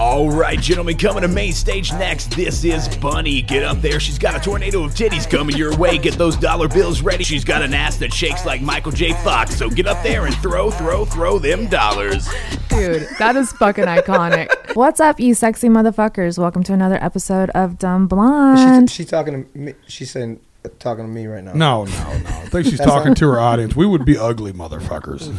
All right, gentlemen, coming to main stage next. This is Bunnie. Get up there. She's got a tornado of titties coming your way. Get those dollar bills ready. She's got an ass that shakes like Michael J. Fox. So get up there and throw, throw, throw them dollars. Dude, that is fucking iconic. What's up, you sexy motherfuckers? Welcome to another episode of Dumb Blonde. She's she talking to me. She's saying talking to me right now. No, no, no. I think she's talking to her audience. We would be ugly motherfuckers.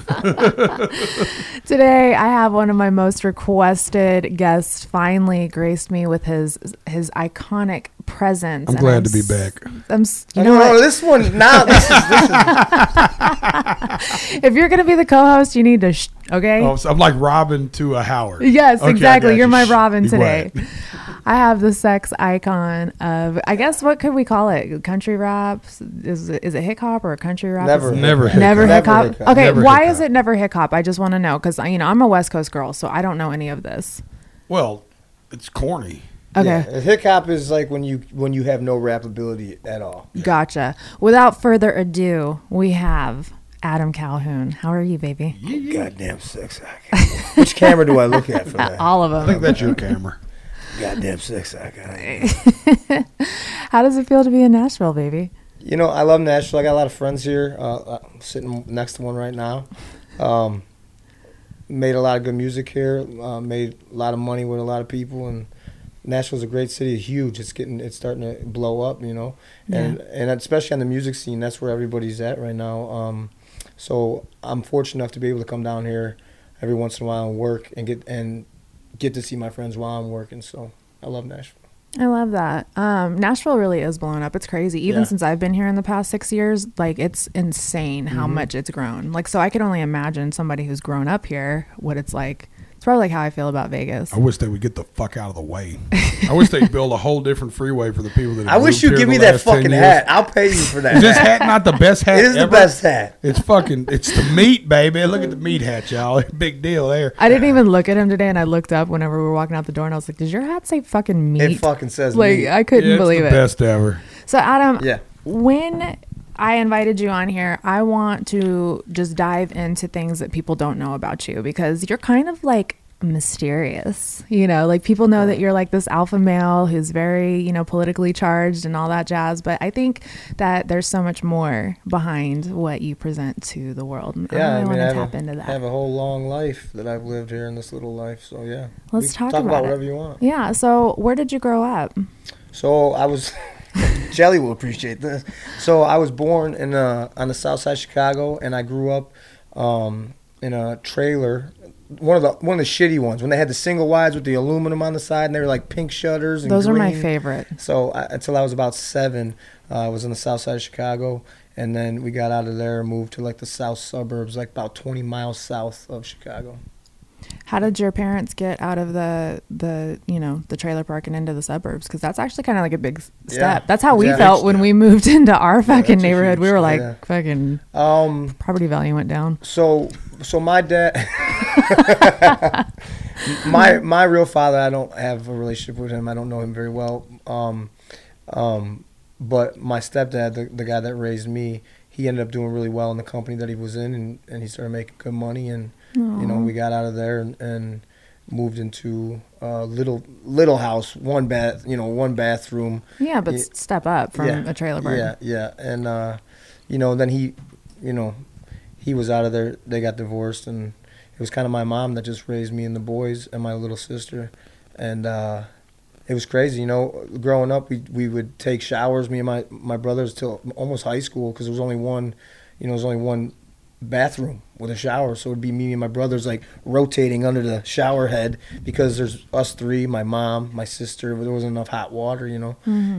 Today, I have one of my most requested guests finally graced me with his his iconic presence. I'm and glad to be back. I'm, s- you know know, no, this one now. This is, this is if you're gonna be the co-host, you need to. Sh- okay. Oh, so I'm like Robin to a Howard. Yes, Okay, exactly. got You're you. my Robin be today. I have the sex icon of, I guess, what could we call it? Country rap? Is it, is it hip hop or country rap? Never Is Never hip Never hop. hop. Never hip hop. Okay, Never why hip is it never hip hop? I just want to know because you know I'm a West Coast girl, so I don't know any of this. Well, it's corny. Okay, Yeah, hip hop is like when you when you have no rap ability at all. gotcha. Without further ado, we have Adam Calhoun. How are you, baby? Goddamn sex icon. Which camera do I look at for that? All of them. I think that's your camera. Goddamn sex icon. How does it feel to be in Nashville, baby? You know, I love Nashville. I got a lot of friends here. Uh, I'm sitting next to one right now. Um, made a lot of good music here. Uh, made a lot of money with a lot of people, and Nashville's a great city. It's huge. It's getting, it's starting to blow up. You know, and and especially on the music scene, that's where everybody's at right now. Um, so I'm fortunate enough to be able to come down here every once in a while and work and get and get to see my friends while I'm working. So I love Nashville. I love that. Um, Nashville really is blowing up. It's crazy. Even Yeah. since I've been here in the past six years, like it's insane how Mm-hmm. much it's grown. Like, so I can only imagine somebody who's grown up here what it's like. It's probably like how I feel about Vegas. I wish they would get the fuck out of the way. I wish they'd build a whole different freeway for the people that. I wish you here give me that fucking hat. I'll pay you for that. Is this hat not the best hat? It is the best hat. It's fucking. It's the meat, baby. Look at the meat hat, y'all. Big deal there. I didn't even look at him today, and I looked up whenever we were walking out the door, and I was like, "Does your hat say fucking meat?" It fucking says like meat. I couldn't Yeah, it's believe the it. Best ever. So Adam, Yeah. when I invited you on here, I want to just dive into things that people don't know about you because you're kind of like mysterious. You know, like people know that you're like this alpha male who's very, you know, politically charged and all that jazz, but I think that there's so much more behind what you present to the world. And Yeah, I really I mean, want to tap into that. I have a whole long life that I've lived here in this little life. So yeah, Let's talk talk about it. whatever you want. yeah, so where did you grow up? So I was, Jelly will appreciate this. So I was born in uh, on the south side of Chicago, and I grew up um, in a trailer. One of the one of the shitty ones when they had the single wides with the aluminum on the side, and they were like pink shutters. And Those are my favorite. So I, until I was about seven, uh, I was in the south side of Chicago, and then we got out of there and moved to like the south suburbs, like about 20 miles south of Chicago. How did your parents get out of the the you know the trailer park and into the suburbs? Because that's actually kind of like a big step. Yeah. That's how we Yeah. felt when we moved into our fucking a neighborhood. We were like, fucking Um, property value went down. so so my dad, my my real father, I don't have a relationship with him. I don't know him very well. Um, um, but my stepdad, the, the guy that raised me, he ended up doing really well in the company that he was in, and, and he started making good money. And you know, we got out of there, and, and moved into a little little house, one bath, you know, one bathroom. Yeah, but Yeah. step up from Yeah. a trailer park. Yeah, yeah, and uh, you know, then he, you know, he was out of there. They got divorced, and it was kind of my mom that just raised me and the boys and my little sister, and uh, it was crazy. You know, growing up, we we would take showers, me and my my brothers, till almost high school because there was only one, you know, there was only one bathroom with a shower. So it'd be me and my brothers like rotating under the shower head because there's us three my mom my sister but there wasn't enough hot water you know?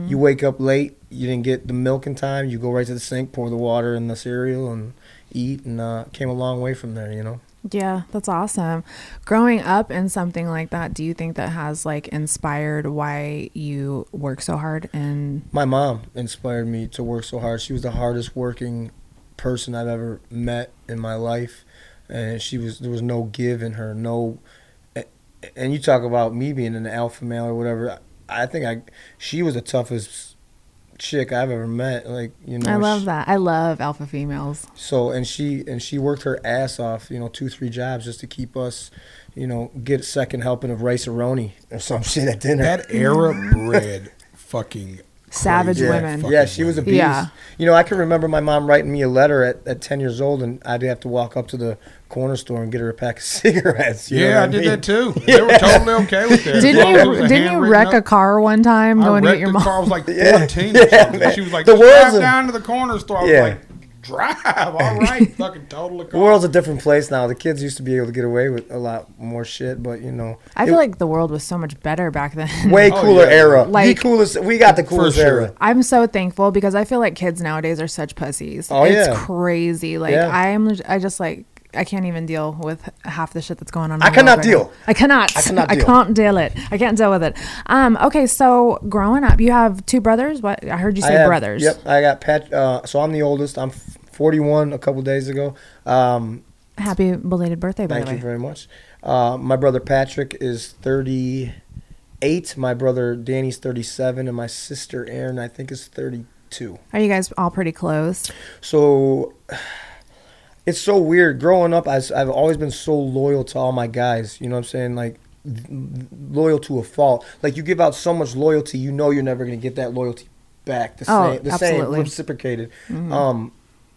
You wake up late you didn't get the milk in time you go right to the sink pour the water in the cereal and eat and uh, came a long way from there you know? Yeah, that's awesome. Growing up in something like that, do you think that has like inspired why you work so hard and my mom inspired me to work so hard. She was the hardest working person i've ever met in my life and she was there was no give in her no and you talk about me being an alpha male or whatever i think i she was the toughest chick i've ever met like you know I love she- that. I love alpha females. so and she and she worked her ass off you know two three jobs just to keep us you know get a second helping of Rice-A-Roni or some shit at dinner That era bread fucking Savage crazy women. Yeah, she was a beast. Yeah. You know, I can remember my mom writing me a letter at, at 10 years old, and I'd have to walk up to the corner store and get her a pack of cigarettes. you Yeah, what I did mean? that too. They were totally okay with that. Didn't long as it you didn't you wreck note. a car one time I going to wrecked get your the mom? car. I was like Yeah. 14 Yeah, or something. She was like, The the world's drive a- down to the corner store. I was Yeah. like, drive. All right. Fucking total the The car. world's a different place now. The kids used to be able to get away with a lot more shit, but you know, I it- feel like the world was so much better back then. way Oh, cooler yeah. era. the Like- coolest. We got the coolest sure. era. I'm so thankful because I feel like kids nowadays are such pussies. Oh, it's yeah. crazy. Like Yeah. I'm I just like I can't even deal with half the shit that's going on. I cannot right deal. now. I cannot. I cannot I can't deal it. I can't deal with it. Um. Okay. So growing up, you have two brothers. What I heard you say have- brothers. Yep, I got Pat. Uh, so I'm the oldest. I'm 41 a couple days ago. Um, Happy belated birthday, by Thank you very much. Uh, my brother Patrick is 38. My brother Danny's 37, and my sister Erin, I think, is 32. Are you guys all pretty close? So it's so weird. Growing up, I, have always been so loyal to all my guys. You know what I'm saying? Like loyal to a fault. Like you give out so much loyalty, you know you're never gonna get that loyalty back. The Oh, same, the absolutely. same, reciprocated. Um,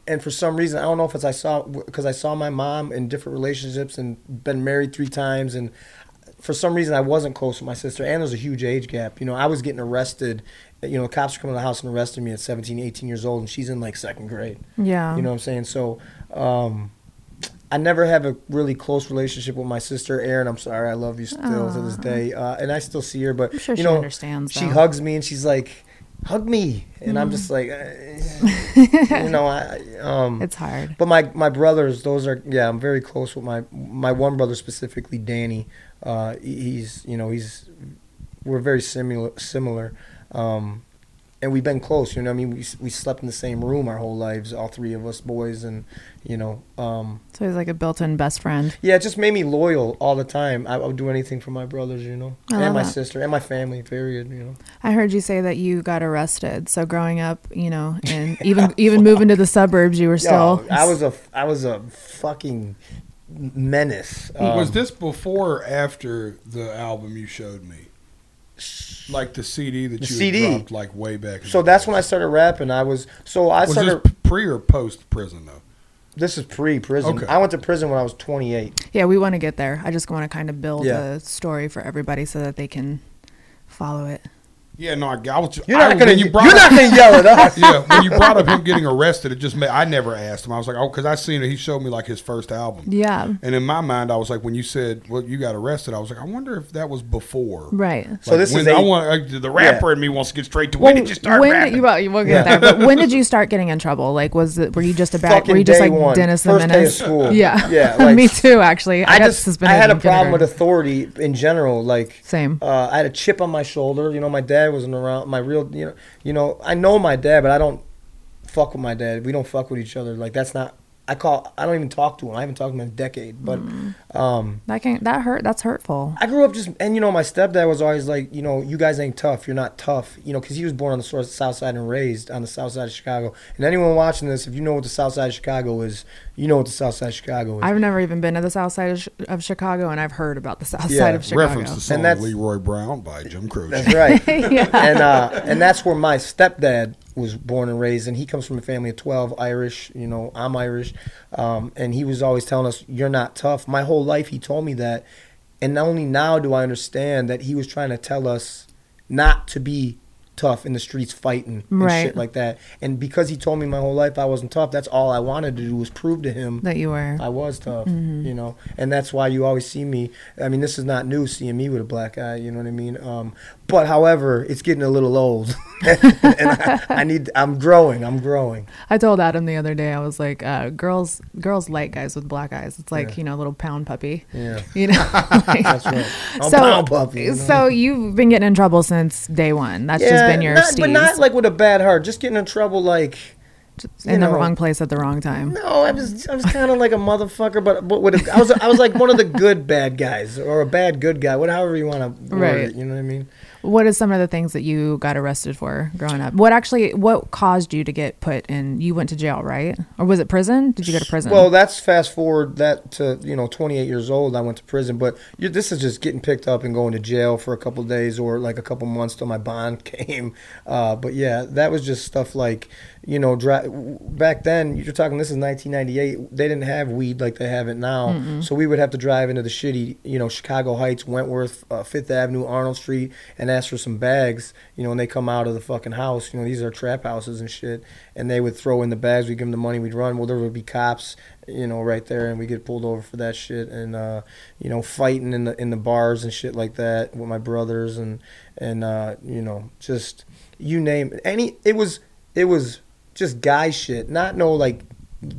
and for some reason, I don't know if it's I saw because I saw my mom in different relationships and been married three times, and for some reason I wasn't close with my sister. And there's a huge age gap. You know, I was getting arrested. You know, cops were coming to the house and arrested me at 17, 18 years old, and she's in like second grade. Yeah. You know what I'm saying? So, um, I never have a really close relationship with my sister Erin. I'm sorry, I love you still to this day, uh, and I still see her. But I'm sure you she know, understands, She though. hugs me and she's like, "Hug me," and I'm Mm. just like, uh, you know, I um, It's hard. But my my brothers, those are yeah, I'm very close with my my one brother specifically, Danny. Uh, he's you know he's we're very similar similar. Um, and we've been close, you know. what I mean, we we slept in the same room our whole lives, all three of us boys, and you know, um, So he's like a built-in best friend. yeah, it just made me loyal all the time. I, I would do anything for my brothers, you know, I and my that. sister and my family. Period, you know. I heard you say that you got arrested. So growing up, you know, and even even moving to the suburbs, you were still. Yo, I was a I was a fucking menace. was Um, this before or after the album you showed me? Like the CD that The you CD. dropped like way back. So that's day. when I started rapping. I was so I Was started. this pre or post prison though? This is pre-prison. Okay. I went to prison when I was 28. Yeah, we want to get there. I just want to kind of build Yeah. a story for everybody so that they can follow it. Yeah, no, I, I was. You're I, not gonna. when You you're up- not gonna yell at us. yeah, when you brought up him getting arrested, it just made. I never asked him. I was like, oh, because I seen it. He showed me like his first album. Yeah. And in my mind, I was like, when you said, "Well, you got arrested," I was like, I wonder if that was before. Right. So this when is I a- want uh, the rapper in me wants to get straight to Well, when did you start when rapping? Did you, well, we'll get Yeah. there. But when did you start getting in trouble? Like, was it were you just a bad? Were you just like one. Dennis the First day of Menace? school. Yeah, Yeah, like- me too. Actually, I, I got just I had a problem with authority in general. Like Same. Uh, I had a chip on my shoulder. You know, my dad wasn't around. My real, you know, you know, I know my dad, but I don't fuck with my dad. We don't fuck with each other. Like that's not I call. I don't even talk to him. I haven't talked to him in a decade. But Mm. um, That can't. that hurt. That's hurtful. I grew up just, and you know, my stepdad was always like, you know, you guys ain't tough. You're not tough. You know, because he was born on the south side and raised on the south side of Chicago. And anyone watching this, if you know what the south side of Chicago is, you know what the south side of Chicago is. I've never even been to the south side of, of Chicago, and I've heard about the south Yeah, side of Chicago. Reference the song And that's- Leroy Brown by Jim Croce. That's right. Yeah. And uh, and that's where my stepdad was born and raised, and he comes from a family of twelve Irish. You know, I'm Irish, um, and he was always telling us, "You're not tough." My whole life, he told me that, and only now do I understand that he was trying to tell us not to be tough in the streets fighting and Right. shit like that. And because he told me my whole life I wasn't tough, that's all I wanted to do was prove to him that you were. I was tough, Mm-hmm. you know, and that's why you always see me. I mean, this is not new seeing me with a black eye, you know what I mean? Um, but however, it's getting a little old, and I, I need. I'm growing. I'm growing. I told Adam the other day. I was like, uh, girls, girls like guys with black eyes. It's like Yeah. you know, a little pound puppy. Yeah, You know. Like- that's right. I'm so, pound puppy. you know? so you've been getting in trouble since day one. That's just been your not, but not like with a bad heart. Just getting in trouble, like. in the wrong place at the wrong time. No, I was I was kind of like a motherfucker, but but with a, I was I was like one of the good bad guys or a bad good guy, whatever you want to word Right. it. You know what I mean? What is some of the things that you got arrested for growing up? What actually, what caused you to get put in? You went to jail, right? Or was it prison? Did you go to prison? Well, that's fast forward that to you know 28 years old. I went to prison, but you, this is just getting picked up and going to jail for a couple days or like a couple months till my bond came. Uh, but yeah, that was just stuff like you know dri- back then. You're talking this is 1998. They didn't have weed like they have it now, so we would have to drive into the shitty you know Chicago Heights, Wentworth, uh, Fifth Avenue, Arnold Street, and ask for some bags. You know, and they come out of the fucking house. You know, these are trap houses and shit, and they would throw in the bags. We give them the money. We'd run. Well, there would be cops you know, right there, and we get pulled over for that shit, and uh, you know, fighting in the in the bars and shit like that with my brothers, and and uh, you know, just you name it. Any, it was it was just guy shit, not no like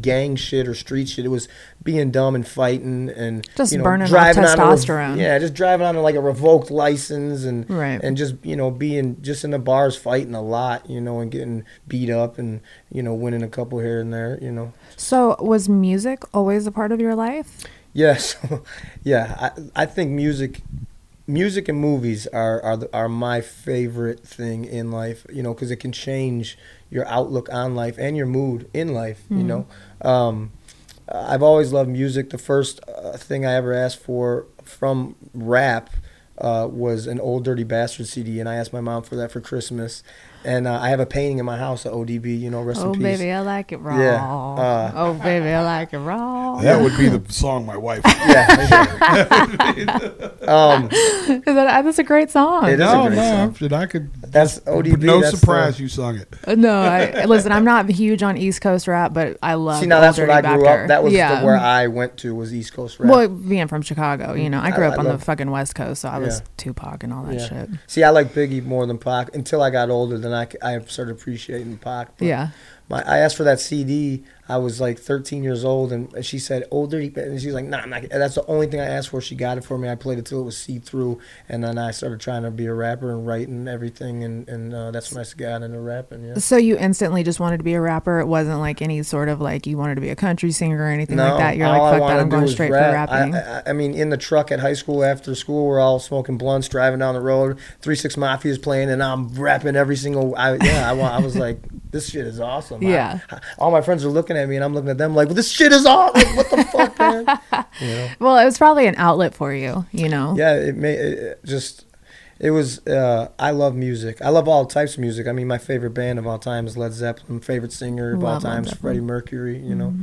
gang shit or street shit. It was being dumb and fighting and Just you know, burning driving on a testosterone. yeah, just driving on like a revoked license and Right. and just you know being just in the bars fighting a lot, you know, and getting beat up and you know winning a couple here and there, you know. so was music always a part of your life? Yes, yeah. I, I think music, music and movies are are the, are my favorite thing in life. You know, because it can change your outlook on life and your mood in life. You know, um, I've always loved music. The first uh, thing I ever asked for from rap uh, was an Ol' Dirty Bastard CD, and I asked my mom for that for Christmas. And uh, I have a painting in my house of ODB. You know, rest Oh in peace. baby, I like it raw. Yeah, uh, oh baby, I like it raw. That would be the song my wife. Um, Is that, that's a great song. It is a no, great no, song. shit, I could. That's ODB. No that's the- surprise you sung it. Uh, No, I, listen, I'm not huge on East Coast rap, but I love. See, now that's what I grew Bapter. up. That was yeah. the, where I went to was East Coast rap. Well, being from Chicago, you know, I grew I- up I on the fucking West Coast, so I was Yeah. Tupac and all that Yeah. shit. See, I like Biggie more than Pac until I got older. Then I, c- I started appreciating Pac. But Yeah. My, I asked for that CD. I was like 13 years old, and she said, "Oh, dirty," and she's like, "Nah, I'm not." And that's the only thing I asked for. She got it for me. I played it till it was see through, and then I started trying to be a rapper and writing everything, and and uh, that's when I got into rapping. Yeah. So you instantly just wanted to be a rapper. It wasn't like any sort of like you wanted to be a country singer or anything like that. You're like, fuck that, I'm going is straight rap. for rapping. I, I, I mean, in the truck at high school after school, we're all smoking blunts, driving down the road. Three Six Mafia's playing, and I'm rapping every single. I, yeah, I, I was like, this shit is awesome. Yeah. all my friends are looking at me, and I'm looking at them like, well, this shit is off. Like, what the fuck, man? You know? well, it was probably an outlet for you, you know. Yeah, it may it, just. It was. Uh, I love music. I love all types of music. I mean, my favorite band of all time is Led Zeppelin. Favorite singer of all Love Led time is Freddie Mercury. You know,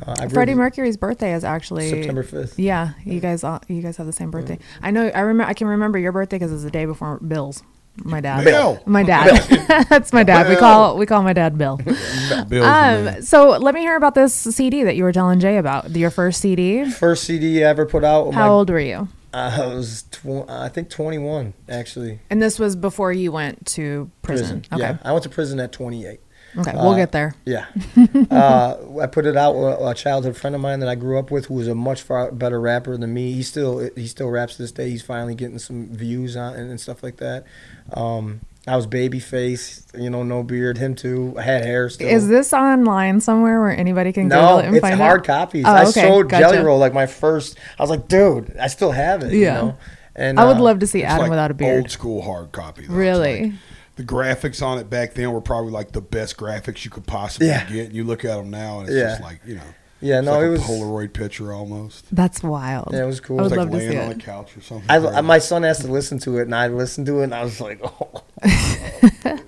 uh, Freddie really- Mercury's birthday is actually September 5th. Yeah, you guys, all, you guys have the same birthday. I know. I remember. I can remember your birthday because it's the day before Bill's. My dad. Bill. My dad. That's my dad. We call we call my dad Bill. Bill's. Um. So let me hear about this CD that you were telling Jay about. Your first CD. First CD I ever put out. How my- old were you? I was, tw- I think, 21 actually. And this was before you went to prison. Okay. Yeah, I went to prison at 28. Okay. We'll Uh, get there. Yeah. uh, I put it out with a childhood friend of mine that I grew up with, who was a much far better rapper than me. He still he still raps to this day. He's finally getting some views on and, and stuff like that. Um, I was baby face, you know, no beard. Him too. I had hair still. Is this online somewhere where anybody can no, Google it and it's find hard it? copies. Oh, I okay, sold gotcha. Jelly Roll like my first. I was like, dude, I still have it. You Yeah. know? And I would uh, love to see Adam like without a beard. Old school hard copy. Though. Really? The graphics on it back then were probably like the best graphics you could possibly Yeah. get. And you look at them now, and it's Yeah. just like you know, Yeah, it's no, like it was a was. Polaroid picture almost. That's wild. Yeah, it was cool. I would It's like love to see laying on it. a couch or something. I, crazy. my son has to listen to it, and I listened to it, and I was like, oh,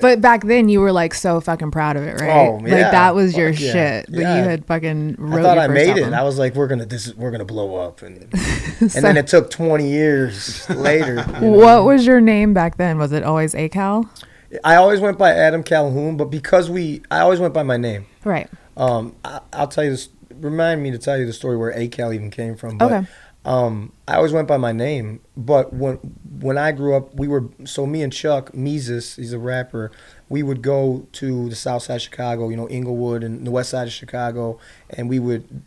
But back then, you were like so fucking proud of it, right? Oh, Like that was your Fuck yeah. shit that Yeah. you had fucking wrote. I thought your I first made album. it. I was like, we're gonna this is, we're gonna blow up, and and then it took 20 years later. you know? What was your name back then? Was it always ACAL? I always went by Adam Calhoun, but because we, I always went by my name. Right. Um, I, I'll tell you this. Remind me to tell you the story where ACAL even came from. But, Okay. Um, I always went by my name, but when when I grew up, we were so me and Chuck Mises, he's a rapper. We would go to the South Side of Chicago, you know, Englewood and the West Side of Chicago, and we would.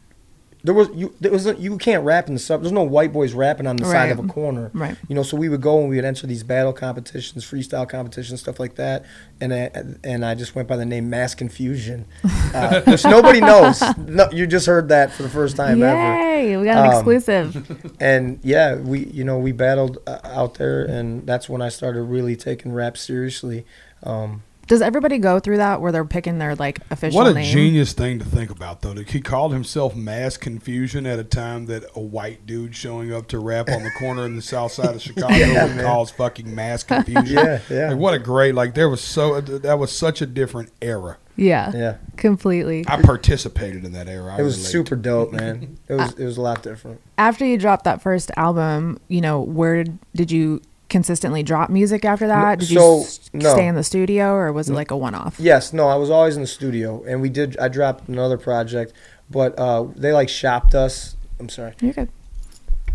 There was you. There was you can't rap in the sub. There's no white boys rapping on the side of a corner. Right. You know, so we would go and we would enter these battle competitions, freestyle competitions, stuff like that. And I, and I just went by the name Mass Confusion, uh, which nobody knows. No, you just heard that for the first time ever. Yay! We got an Um, exclusive. And yeah, we you know we battled uh, out there, and that's when I started really taking rap seriously. Um, Does everybody go through that where they're picking their like official What a name? genius thing to think about, though. He called himself Mass Confusion at a time that a white dude showing up to rap on the corner in the south side of Chicago Yeah, would cause fucking mass confusion. Yeah, yeah. Like, what a great like. There was so uh, that was such a different era. Yeah. yeah, Completely. I participated in that era. I it was relate. super dope, man. It was it was a lot different. After you dropped that first album, you know, where did, did you consistently drop music after that? Did you So, s- no. stay in the studio or was it like a one off? Yes, no, I was always in the studio, and we did. I dropped another project, but uh, they like shopped us. I'm sorry. You're good.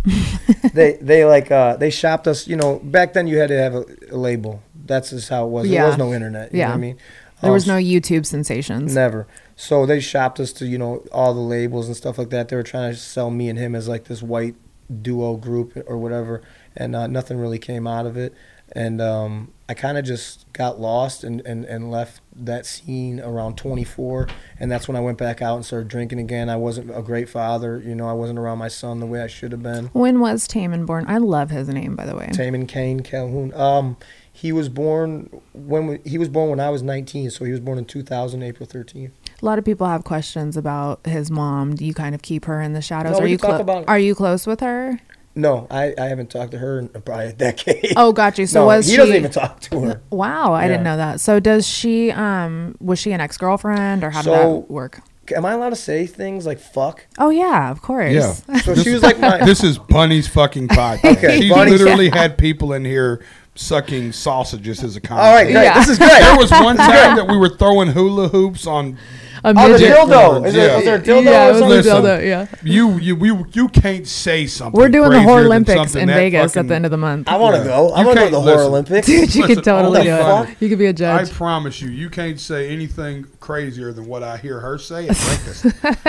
they they like uh, they shopped us. You know, back then you had to have a, a label. That's just how it was. Yeah. There was no internet. You know Yeah. what I mean? There Um, was no YouTube sensations. Never. So they shopped us to you know all the labels and stuff like that. They were trying to sell me and him as like this white duo group or whatever, and uh, nothing really came out of it. And um, I kind of just got lost and, and, and left that scene around 24, and that's when I went back out and started drinking again. I wasn't a great father, you know. I wasn't around my son the way I should have been. When was Taman born? I love his name, by the way. Taman Kane Calhoun. Um, he was born when we, he was born when I was 19, so he was born in 2000, April 13th. A lot of people have questions about his mom. Do you kind of keep her in the shadows? No, are you talk about. Are you close with her? No, I, I haven't talked to her in probably a decade. Oh, got you. So no, was he she? doesn't even talk to her. Wow, I didn't know that. So does she? Um, was she an ex girlfriend or how did So- that work? Am I allowed to say things like fuck? Oh yeah, of course. Yeah. So she was like my. This is Bunnie's fucking podcast. Okay, she Bunny. literally had people in here sucking sausages as a comment. All right, great. Yeah. This is great. There was one time that we were throwing hula hoops on A Oh, the midget. dildo. Is, there, Yeah. is there a dildo yeah, or it was something? a Listen. dildo. Yeah. you. You you you can't say something. We're doing the crazier Horror Olympics in Vegas fucking- at the end of the month. I want to Yeah. go. I want to go to the Horror. Olympics. Dude, you Listen, could totally what do the it. You could be a judge. I promise you, you can't say anything crazier than what I hear her say at breakfast.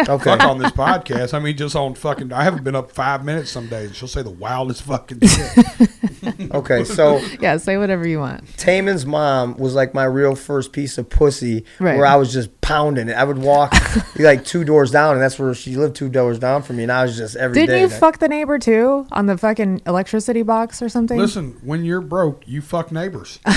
Okay. Fuck on this podcast. I mean, just on fucking. I haven't been up five minutes some days. and She'll say the wildest fucking shit. Okay, so yeah, say whatever you want. Taman's mom was like my real first piece of pussy, Right. where I was just pounding it. I would walk like two doors down, and that's where she lived two doors down from me, and I was just every day. Didn't you that- fuck the neighbor too on the fucking electricity box or something? Listen, when you're broke, you fuck neighbors. He's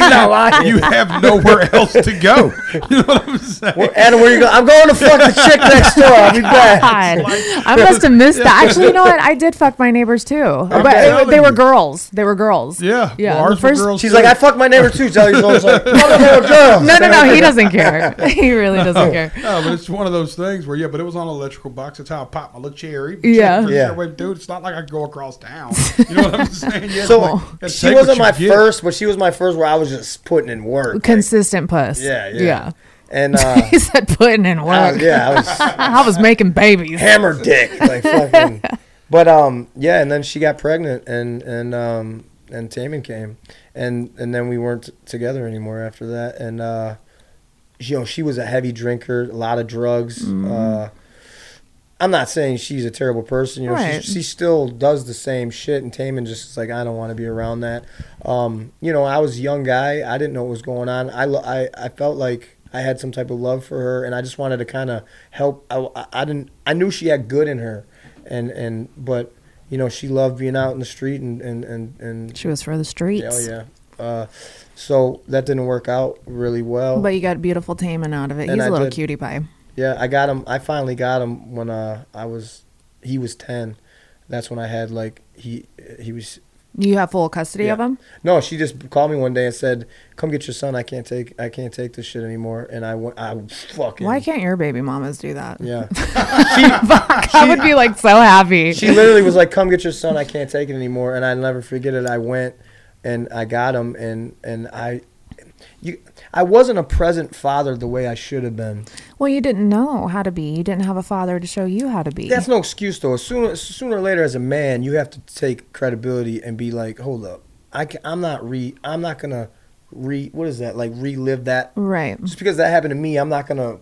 not lying. You have nowhere else to go. You know what I'm saying? Where- Adam, where you go? I'm going to fuck the chick next door. I'll be back. God, I must have missed that. Actually, you know what? I did fuck my neighbors too, but it- they were girls. They were girls. Yeah, yeah. Well, the ours were first- girls She's too. like, I fucked my neighbor too. Jelly's always like, fuck a little girl. No, no, no. He doesn't care. He really doesn't care. No, but it's one of those things where yeah, but it was on an electrical box. That's how I popped my little cherry. Yeah. Yeah. Wait, dude, it's not like I could go across town. You know what I'm saying? Yeah, So like, she wasn't my get. first, but she was my first where I was just putting in work. like- Consistent puss. yeah, yeah, yeah. And uh, He said putting in work. was- yeah, I was I was making babies. hammer dick, like fucking. But um, yeah, and then she got pregnant, and and um, and Taman came, and and then we weren't t- together anymore after that, and uh, you know, she was a heavy drinker, a lot of drugs. Uh, I'm not saying she's a terrible person. You know, Right. she, she still does the same shit, and Taman just is like, I don't want to be around that. Um, you know, I was a young guy. I didn't know what was going on. I, lo- I, I felt like I had some type of love for her, and I just wanted to kind of help. I, I- I didn't. I knew she had good in her, and and but you know, she loved being out in the street and and and, and She was for the streets. hell yeah. Uh, so that didn't work out really well. But you got beautiful Taman out of it. And He's a I little did. cutie pie. Yeah, I got him. I finally got him when uh I was, he was ten. That's when I had like he he was. You have full custody of him? No, she just called me one day and said, "Come get your son. I can't take I can't take this shit anymore." And I went. I fucking. Why can't your baby mamas do that? Yeah. she fuck I would be like so happy. she literally was like, "Come get your son. I can't take it anymore." And I never forget it. I went and I got him, and and I, you, I wasn't a present father the way I should have been. well, you didn't know how to be. You didn't have a father to show you how to be. That's no excuse though. Sooner sooner or later, as a man, you have to take credibility and be like, "Hold up, I can, I'm not re I'm not gonna re what is that like relive that right. just because that happened to me. I'm not gonna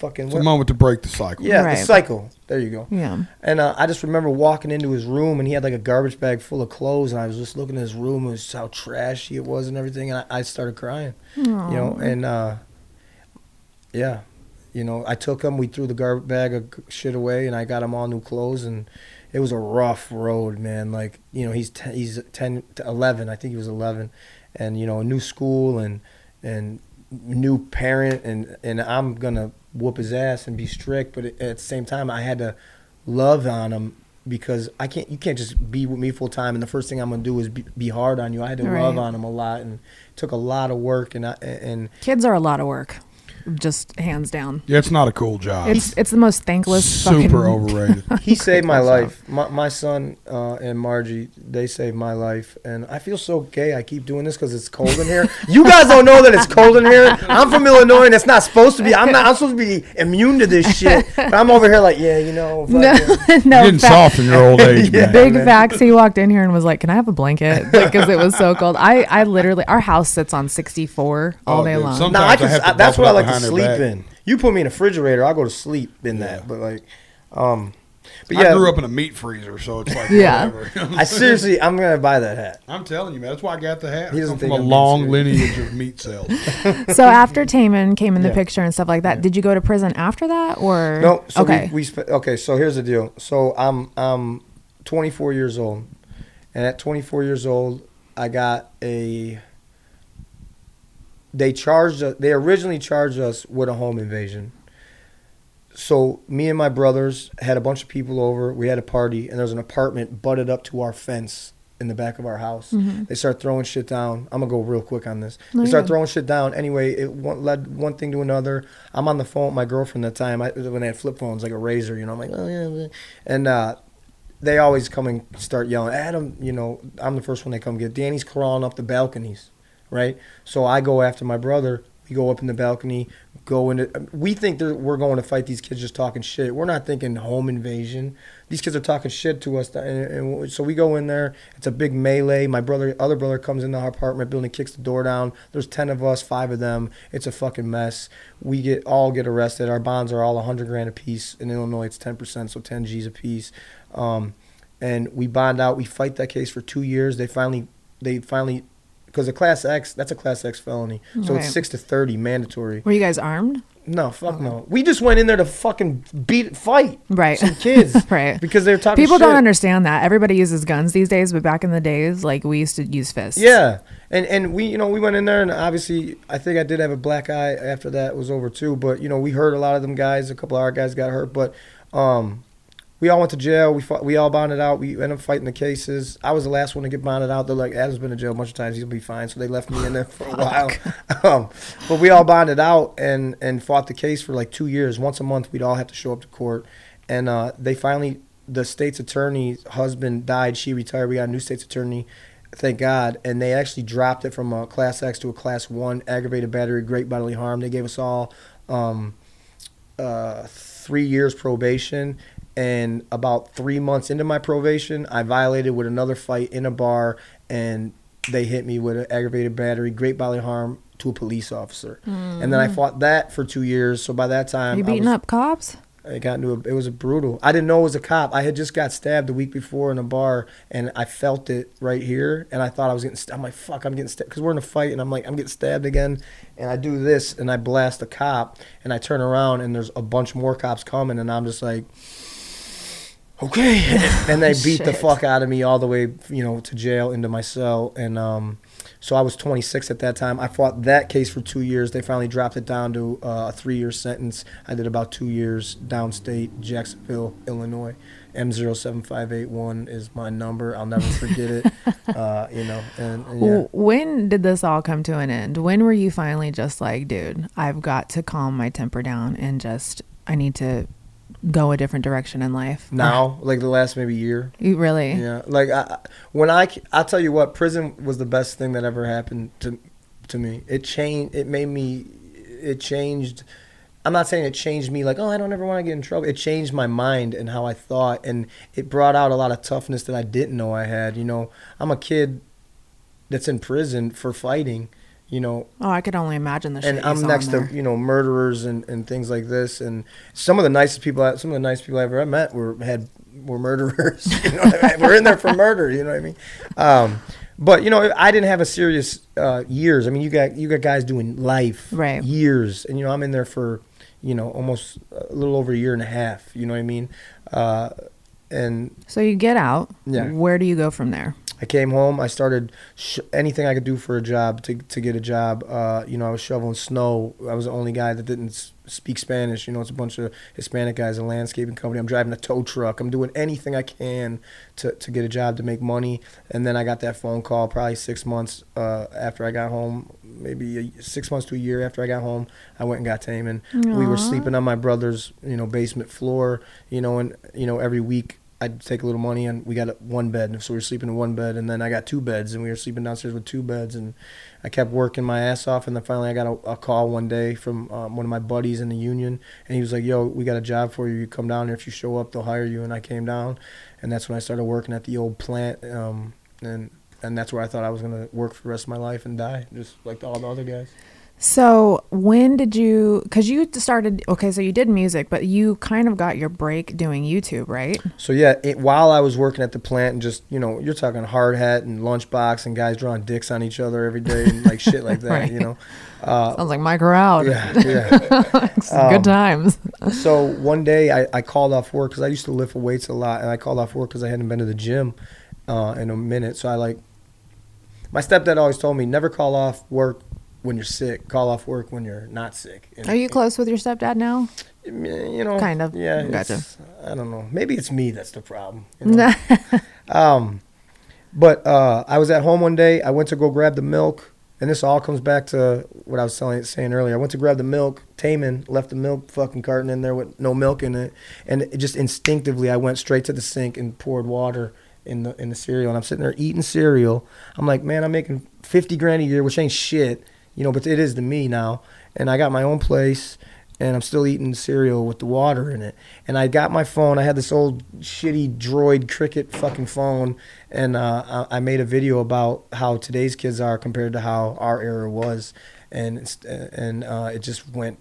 fucking It's a moment to break the cycle. yeah Right. the cycle. There you go. Yeah. And uh, I just remember walking into his room and he had like a garbage bag full of clothes, and I was just looking at his room and just how trashy it was and everything, and I, I started crying. You know, and uh, yeah, you know, I took him. We threw the garbage bag of shit away, and I got him all new clothes, and it was a rough road, man. Like you know, he's ten, he's 10 to 11, I think he was 11, and you know, a new school and and new parent, and and I'm gonna whoop his ass and be strict, but at the same time, I had to love on him because I can't. You can't just be with me full time, and the first thing I'm gonna do is be, be hard on you. I had to love on him a lot, and it took a lot of work, and I, and Kids are a lot of work. Just hands down. Yeah, it's not a cool job. It's it's the most thankless super overrated. he saved my life. My, my son uh, and Margie, they saved my life, and I feel so gay. I keep doing this because it's cold in here. You guys don't know that it's cold in here. I'm from Illinois, and it's not supposed to be. I'm not. I'm supposed to be immune to this shit. But I'm over here like, yeah, you know. No, fucking- no. Getting fa- soft in your old age, Yeah. man. Big man. facts. He walked in here and was like, "Can I have a blanket?" Because it was so cold. I, I literally, our house sits on 64 all Oh, day dude, long. some- No, I Sometimes I can. have to I, that's what I like to behind their sleep back. in. You put me in a refrigerator, I'll go to sleep in Yeah. that. But like, um, but yeah, I grew up in a meat freezer, so it's like Yeah. whatever. I seriously, I'm gonna buy that hat. I'm telling you, man. That's why I got the hat. He doesn't from think a I'm being long lineage of meat sales. so after Taman came in the Yeah. picture and stuff like that, did you go to prison after that or No, so okay? we, we sp- okay. So here's the deal. So I'm I'm 24 years old, and at 24 years old, I got a. They charged us. They originally charged us with a home invasion. So me and my brothers had a bunch of people over. We had a party, and there was an apartment butted up to our fence in the back of our house. They start throwing shit down. I'm gonna go real quick on this. No, they start throwing shit down. Anyway, it one, led one thing to another. I'm on the phone with my girlfriend at the time. I, when they had flip phones, like a razor, you know. I'm like, oh yeah, yeah. and uh, they always come and start yelling, Adam. You know, I'm the first one they come get. Danny's crawling up the balconies, right? So I go after my brother. We go up in the balcony, go into. We think that we're going to fight these kids just talking shit. We're not thinking home invasion. These kids are talking shit to us, and, and so we go in there. It's a big melee. My brother, other brother, comes in the apartment building, kicks the door down. There's ten of us, five of them. It's a fucking mess. We get all get arrested. Our bonds are all a hundred grand a piece. In Illinois, it's ten percent, so ten G's a piece. Um, and we bond out. We fight that case for two years. They finally, they finally, because a class X, that's a class X felony. So Right. it's six to thirty mandatory. Were you guys armed? No, fuck no. We just went in there to fucking beat, fight Right. some kids, Right. Because they're talking. People shit. don't understand that. Everybody uses guns these days, but back in the days, like we used to use fists. Yeah, and and we you know we went in there and obviously I think I did have a black eye after that was over too. But you know we hurt a lot of them guys. A couple of our guys got hurt, but um, we all went to jail. We fought, we all bonded out. We ended up fighting the cases. I was the last one to get bonded out. They're like Adam's been in jail a bunch of times. He'll be fine. So they left me in there for a while. um, but we all bonded out and and fought the case for like two years. Once a month we'd all have to show up to court, and uh, they finally the state's attorney's husband died. She retired. We got a new state's attorney thank God. And they actually dropped it from a class X to a class one aggravated battery, great bodily harm. They gave us all um, uh, three years probation. And about three months into my probation, I violated with another fight in a bar, and they hit me with an aggravated battery, great bodily harm to a police officer. And then I mm. fought that for two years. So by that time, You I beating was- up cops? It got into a, it was a brutal. I didn't know it was a cop. I had just got stabbed the week before in a bar, and I felt it right here, and I thought I was getting. St- I'm like, fuck, I'm getting stabbed because we're in a fight, and I'm like, I'm getting stabbed again, and I do this, and I blast a cop, and I turn around, and there's a bunch more cops coming, and I'm just like, okay, and they beat the fuck out of me all the way, you know, to jail into my cell, and um, so I was 26 at that time. I fought that case for two years. They finally dropped it down to uh, a three-year sentence. I did about two years downstate, Jacksonville, Illinois. M07581 is my number. I'll never forget it. uh, you know, and, and yeah. When did this all come to an end? When were you finally just like, dude, I've got to calm my temper down and just, I need to go a different direction in life? now, like the last maybe year. You really? Yeah, like I, when I, I'll tell you what, prison was the best thing that ever happened to, to me. It changed. It made me. It changed. I'm not saying it changed me like, oh, I don't ever want to get in trouble. It changed my mind and how I thought, and it brought out a lot of toughness that I didn't know I had. You know, I'm a kid that's in prison for fighting. You know, Oh, I could only imagine the shit and I'm next to you know murderers and, and things like this, and some of the nicest people, I- some of the nicest people I ever met were had were murderers. You know, I mean? we're in there for murder. You know what I mean? Um, but you know, I didn't have a serious uh, years. I mean, you got you got guys doing life Right. years, and you know, I'm in there for you know almost a little over a year and a half. You know what I mean? Uh, and So you get out. Yeah. Where do you go from there? I came home. I started sh- anything I could do for a job to to get a job. Uh, you know, I was shoveling snow. I was the only guy that didn't s- speak Spanish. You know, it's a bunch of Hispanic guys, a landscaping company. I'm driving a tow truck. I'm doing anything I can to to get a job to make money. And then I got that phone call probably six months uh, after I got home, maybe a, six months to a year after I got home. I went and got Taman. We were sleeping on my brother's you know basement floor. You know, and you know every week I'd take a little money and we got one bed, so we were sleeping in one bed, and then I got two beds, and we were sleeping downstairs with two beds, and I kept working my ass off, and then finally I got a, a call one day from um, one of my buddies in the union, and he was like, "Yo, we got a job for you. You come down here. If you show up, they'll hire you." And I came down, and that's when I started working at the old plant, um, and and that's where I thought I was gonna work for the rest of my life and die, just like all the other guys. So when did you? Because you started. Okay, so you did music, but you kind of got your break doing YouTube, right? So yeah, it, while I was working at the plant and just you know, you're talking hard hat and lunchbox and guys drawing dicks on each other every day and like shit like that, Right. you know. Uh, Sounds like my crowd. yeah, yeah. Um, Good times. so one day I, I called off work because I used to lift weights a lot, and I called off work because I hadn't been to the gym uh, in a minute. So I like my stepdad always told me never call off work when you're sick. Call off work when you're not sick. And, Are you close with your stepdad now? You know, Kind of. Yeah, Gotcha. I don't know. Maybe it's me that's the problem. you know? Um, but uh, I was at home one day. I went to go grab the milk, and this all comes back to what I was telling, saying earlier. I went to grab the milk. Taman left the milk fucking carton in there with no milk in it, and it just instinctively I went straight to the sink and poured water in the in the cereal. And I'm sitting there eating cereal. I'm like, man, I'm making fifty grand a year, which ain't shit, you know, but it is to me now. And I got my own place and I'm still eating cereal with the water in it. And I got my phone. I had this old shitty Droid Cricket fucking phone, and uh, I I made a video about how today's kids are compared to how our era was, and it's, and uh, it just went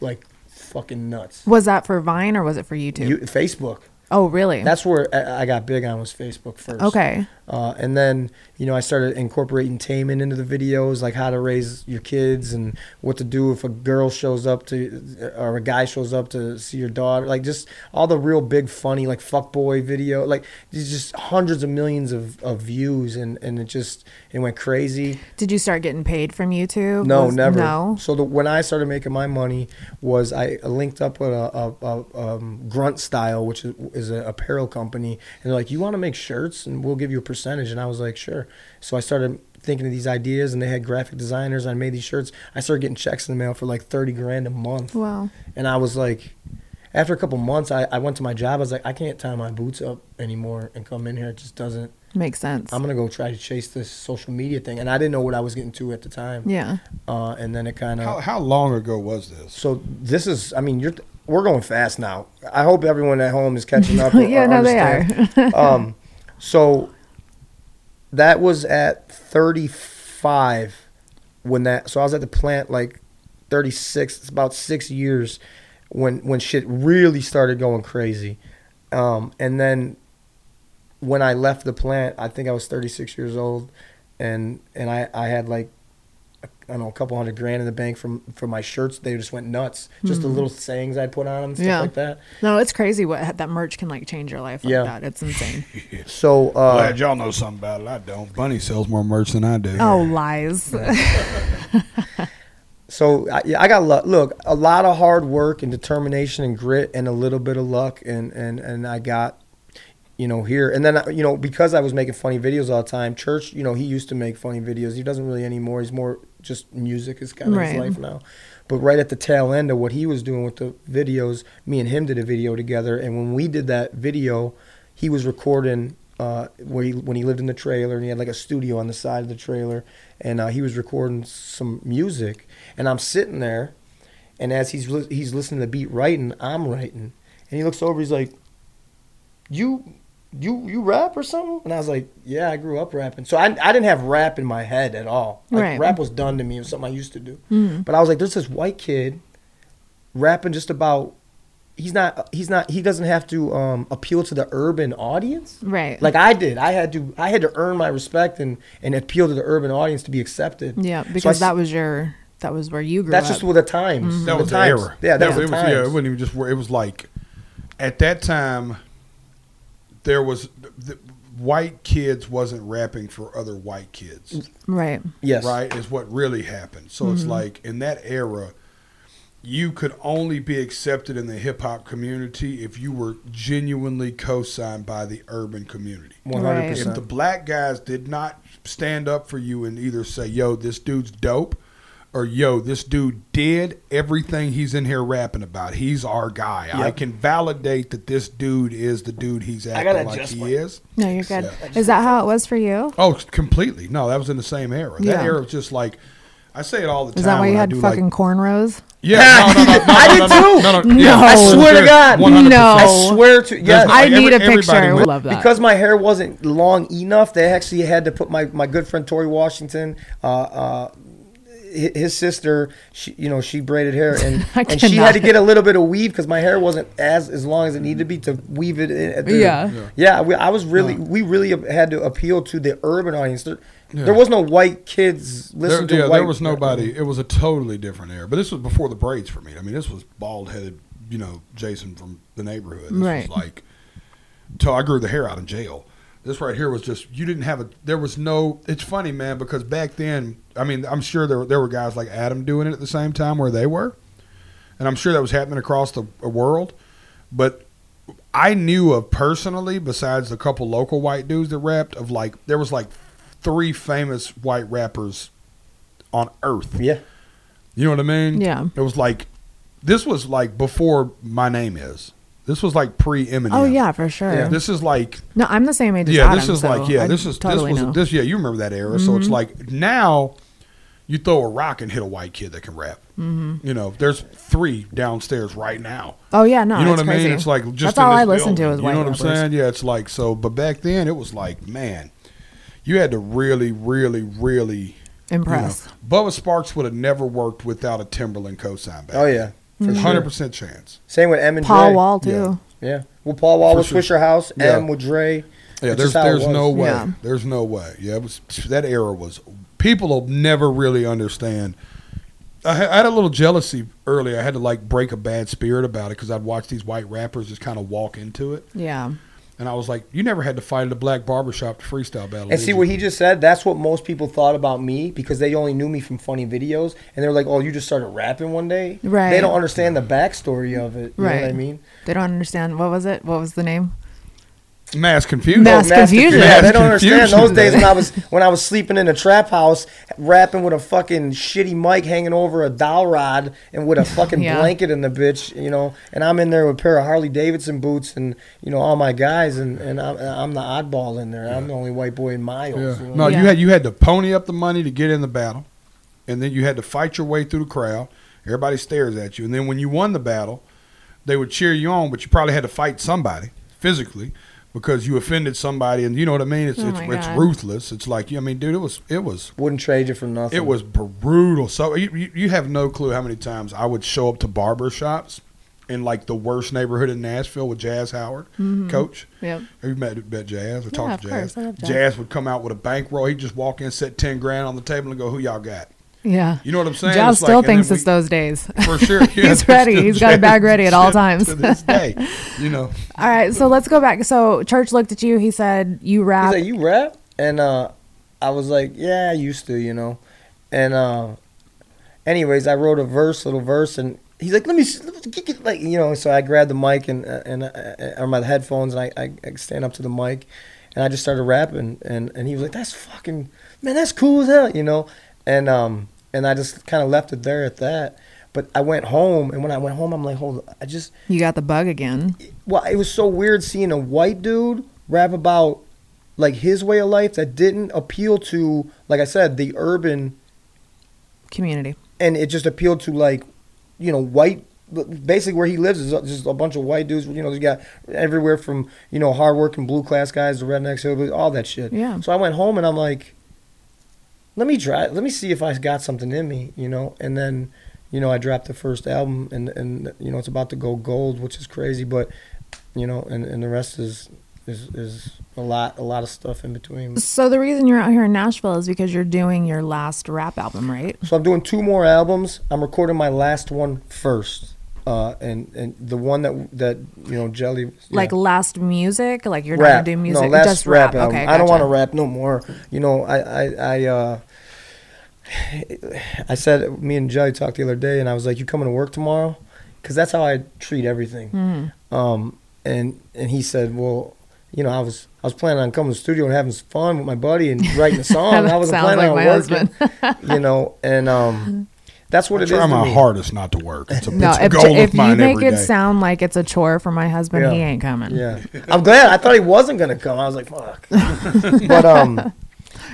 like fucking nuts. Was that for Vine or was it for YouTube? You, Facebook. Oh, really? That's where I got big on was Facebook first. okay. Uh, and then, you know, I started incorporating Taman into the videos, like how to raise your kids and what to do if a girl shows up to, or a guy shows up to see your daughter. Like just all the real big, funny, like fuck boy video. Like just hundreds of millions of, of views, and, and it just, it went crazy. Did you start getting paid from YouTube? No, Was- never. No. So the, when I started making my money was I linked up with a, a, a um, Grunt Style, which is, is an apparel company, and they're like, "You want to make shirts, and we'll give you a percentage." And I was like, "Sure." So I started thinking of these ideas, and they had graphic designers. I made these shirts. I started getting checks in the mail for like thirty grand a month, Wow. and I was like. After a couple months, I, I went to my job. I was like, I can't tie my boots up anymore and come in here. It just doesn't. Makes sense. I'm gonna go try to chase this social media thing, and I didn't know what I was getting to at the time. yeah. Uh, and then it kind How, of. how long ago was this? So this is, I mean, you're we're going fast now. I hope everyone at home is catching up. yeah, no, they are. um, so that was at 35 when that. So I was at the plant like 36. It's about six years when when shit really started going crazy. Um, and then when I left the plant, I think I was 36 years old, and and I I had like I don't know a couple hundred grand in the bank from from my shirts. They just went nuts. Just the little sayings I'd put on them, stuff Hmm. Yeah. like that. No, it's crazy what that merch can like change your life like Yeah. that. It's insane. So uh, Glad y'all know something about it. I don't. Bunnie sells more merch than I do. oh, lies. So I, yeah, I got luck. Look, a lot of hard work and determination and grit and a little bit of luck, and and and I got, you know, here. And then uh, you know, because I was making funny videos all the time, Church, you know, he used to make funny videos. He doesn't really anymore. He's more just music is kind of Right. his life now. But right at the tail end of what he was doing with the videos, me and him did a video together. And when we did that video, he was recording uh, where he, when he lived in the trailer and he had like a studio on the side of the trailer, and uh, he was recording some music. And I'm sitting there, and as he's li- he's listening to the beat writing, I'm writing, and he looks over, he's like, "You." You you rap or something? And I was like, yeah, I grew up rapping. So I, I didn't have rap in my head at all. Like Right. rap was done to me. It was something I used to do. But I was like, there's this white kid rapping just about he's not he's not he doesn't have to um, appeal to the urban audience right. like I did. I had to I had to earn my respect and and appeal to the urban audience to be accepted. yeah, So I because s- that was your that was where you grew that's up. just with the times. That was the times. era. Yeah, that it was the was, times. Yeah, it wasn't even just. where It was like at that time there was the, white kids wasn't rapping for other white kids. right. yes. right is what really happened so it's mm-hmm. like in that era you could only be accepted in the hip hop community if you were genuinely co-signed by the urban community One hundred Right. if the black guys did not stand up for you and either say yo this dude's dope or yo this dude did everything he's in here rapping about he's our guy i can validate that this dude is the dude he's I acting like he my- is No, you're good. Is that how it was for you? Oh, completely. No, that was in the same era. That era was just like I say it all the time. Is that why you had do, fucking Like, cornrows? yeah, no, no, no, no, I no, did no, too. No, no, yeah, I swear to God. 100%. No. I swear to yes. There's- I every- need a picture. would- Love that. because my hair wasn't long enough, they actually had to put my, my good friend Tori Washington, uh, uh, hi- his sister, she, you know, she braided hair, and, and she had to get a little bit of weave because my hair wasn't as as long as it needed to be to weave it in. At the, Yeah. yeah. we, I was really, we really had to appeal to the urban audience. There, there was no white kids There, listening to yeah, white. there was nobody. It was a totally different era. But this was before the braids for me. I mean, this was bald headed, you know, Jason from the neighborhood. This Right. was like, until I grew the hair out in jail. This right here was just you didn't have a. There was no. It's funny, man, because back then, I mean, I'm sure there were, there were guys like Adam doing it at the same time where they were, and I'm sure that was happening across the world. But I knew of personally, besides the couple local white dudes that rapped, of like there was like three famous white rappers on Earth. Yeah, You know what I mean? Yeah. It was like this was like before my name is. This was like pre Eminem. Oh yeah, for sure. Yeah. This is like No, I'm the same age as yeah. Adam, this is so like yeah. I This is totally this know. was this yeah. You remember that era? So it's like now you throw a rock and hit a white kid that can rap. Mm-hmm. You know, there's three downstairs right now. oh yeah, no, you know what I mean? crazy. It's like just that's in all this I listen to building. is You white know what rappers. I'm saying? Yeah, it's like so. But back then, it was like, man, you had to really, really, really Impress. You know, Bubba Sparxxx would have never worked without a Timbaland cosign back. oh yeah, for hundred sure. percent chance. Same with M and Paul Dre. Wall too. Yeah, well, Paul Wall For with sure. Swishahouse, Yeah. M with Dre. Yeah, there's just how it there's no way. Yeah. There's no way. Yeah, it was that era was people will never really understand. I, I had a little jealousy early. I had to like break a bad spirit about it because I'd watch these white rappers just kind of walk into it, Yeah. And I was like, "You never had to fight at a black barbershop to freestyle battle." And see you? what he just said. That's what most people thought about me because they only knew me from funny videos, and they're like, "Oh, you just started rapping one day." Right. They don't understand the backstory of it. You know Right. what I mean? They don't understand. What was it? What was the name? Mass confusion. Mass Oh, mass confusion. Yeah, they don't Mass understand those days when I was when I was sleeping in a trap house, rapping with a fucking shitty mic hanging over a dowel rod and with a fucking Yeah. blanket in the bitch, you know. And I'm in there with a pair of Harley Davidson boots and you know all my guys, and and I'm, I'm the oddball in there. I'm the only white boy in miles. Yeah. you know? No, Yeah. you had you had to pony up the money to get in the battle, and then you had to fight your way through the crowd. Everybody stares at you, and then when you won the battle, they would cheer you on, but you probably had to fight somebody physically because you offended somebody, and you know what I mean. It's Oh it's, it's ruthless. It's like I mean, dude, it was it was Wouldn't trade you for nothing. it was brutal. So you, you you have no clue how many times I would show up to barber shops in like the worst neighborhood in Nashville with Jazz Howard, coach. Yep. Have you met, met Jazz or Yeah, talked to Jazz? course. Jazz. Jazz would come out with a bankroll. He'd just walk in, set 10 grand on the table and go, who y'all got? Yeah. You know what I'm saying? Jazz It's still and then thinks we- it's those days. For sure. Yeah, He's ready. He's got a bag ready at all times. To this day. You know. All right, so let's go back. So Church looked at you. He said, "You rap." He's like, you rap? And uh, I was like, yeah, I used to, you know. And uh, anyways, I wrote a verse, little verse, and he's like, let me, s- let me get- get, like, you know. So I grabbed the mic and and uh, or my headphones, and I, I, I stand up to the mic, and I just started rapping, and and he was like, that's fucking man, that's cool as hell, you know. And um, and I just kind of left it there at that. But I went home, and when I went home, I'm like, hold, on, I just you got the bug again. well, it was so weird seeing a white dude rap about like his way of life that didn't appeal to, like I said, the urban, Community. and it just appealed to like, you know, white. Basically, where he lives is just a bunch of white dudes. You know, you got everywhere from you know hardworking blue class guys to rednecks, all that shit. Yeah. So I went home and I'm like, let me try. Let me see if I got something in me, you know. And then, you know, I dropped the first album, and and you know it's about to go gold, which is crazy, but you know, and, and the rest is is is a lot a lot of stuff in between. So the reason you're out here in Nashville is because you're doing your last rap album, right? So I'm doing two more albums. I'm recording my last one first, uh, and and the one that that you know Jelly yeah. Like last music, like you're not rap. gonna do music, No, last just rap, rap. Okay, I don't want to rap no more. You know, I I I uh, I said me and Jelly talked the other day, and I was like, "You coming to work tomorrow?" Because that's how I treat everything. Hmm. Um, and and he said, "Well." You know, I was I was planning on coming to the studio and having some fun with my buddy and writing a song. I wasn't planning like on my working, you know, and um, that's what I it is. try to my me. hardest not to work. It's a, No, it's a if, goal if of mine you make every it day. sound like it's a chore for my husband, Yeah. he ain't coming. Yeah, I'm glad. I thought he wasn't gonna come. I was like, "Fuck," but um,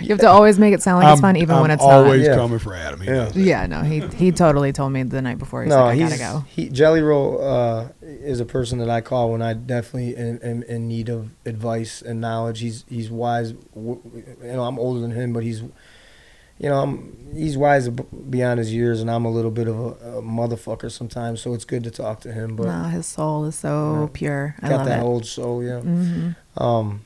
You have to always make it sound like it's fun, even I'm when it's not. always Yeah. coming for Adam. He Yeah. Yeah, no, he he totally told me the night before. He's no, like, I he's gotta go. he Jelly Roll uh, is a person that I call when I definitely am, am in need of advice and knowledge. He's he's wise. You know, I'm older than him, but he's you know I'm he's wise beyond his years, and I'm a little bit of a, a motherfucker sometimes. So it's good to talk to him. But no, his soul is so Yeah. pure. I got love that it. old soul, yeah. hmm Um,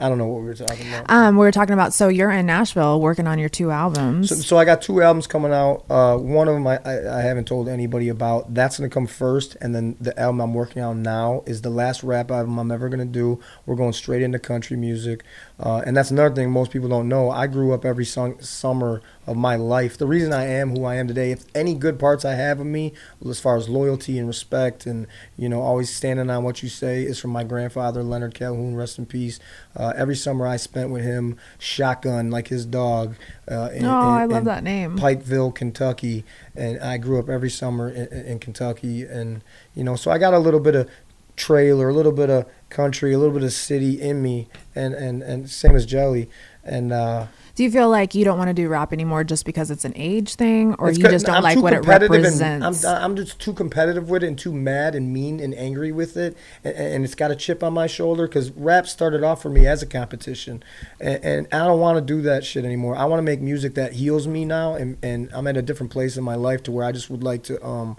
I don't know what we were talking about. Um, we were talking about. So you're in Nashville working on your two albums. So, so I got two albums coming out. Uh, one of them I, I, I haven't told anybody about. That's gonna come first, and then the album I'm working on now is the last rap album I'm ever gonna do. We're going straight into country music, uh, and that's another thing most people don't know. I grew up every sung, summer of my life. The reason I am who I am today, if any good parts I have of me, as far as loyalty and respect, and you know always standing on what you say, is from my grandfather Leonard Calhoun, rest in peace. Uh, every summer I spent with him, shotgun like his dog. Uh, in, oh, I love in that name. Pikeville, Kentucky, and I grew up every summer in, in Kentucky, and you know, so I got a little bit of trailer, a little bit of country, a little bit of city in me, and and and same as Jelly, and uh, Do you feel like you don't want to do rap anymore just because it's an age thing, or it's you just don't I'm like what it competitive and represents? I'm I'm just too competitive with it and too mad and mean and angry with it, and, and it's got a chip on my shoulder because rap started off for me as a competition, and, and I don't want to do that shit anymore. I want to make music that heals me now, and and I'm at a different place in my life to where I just would like to um.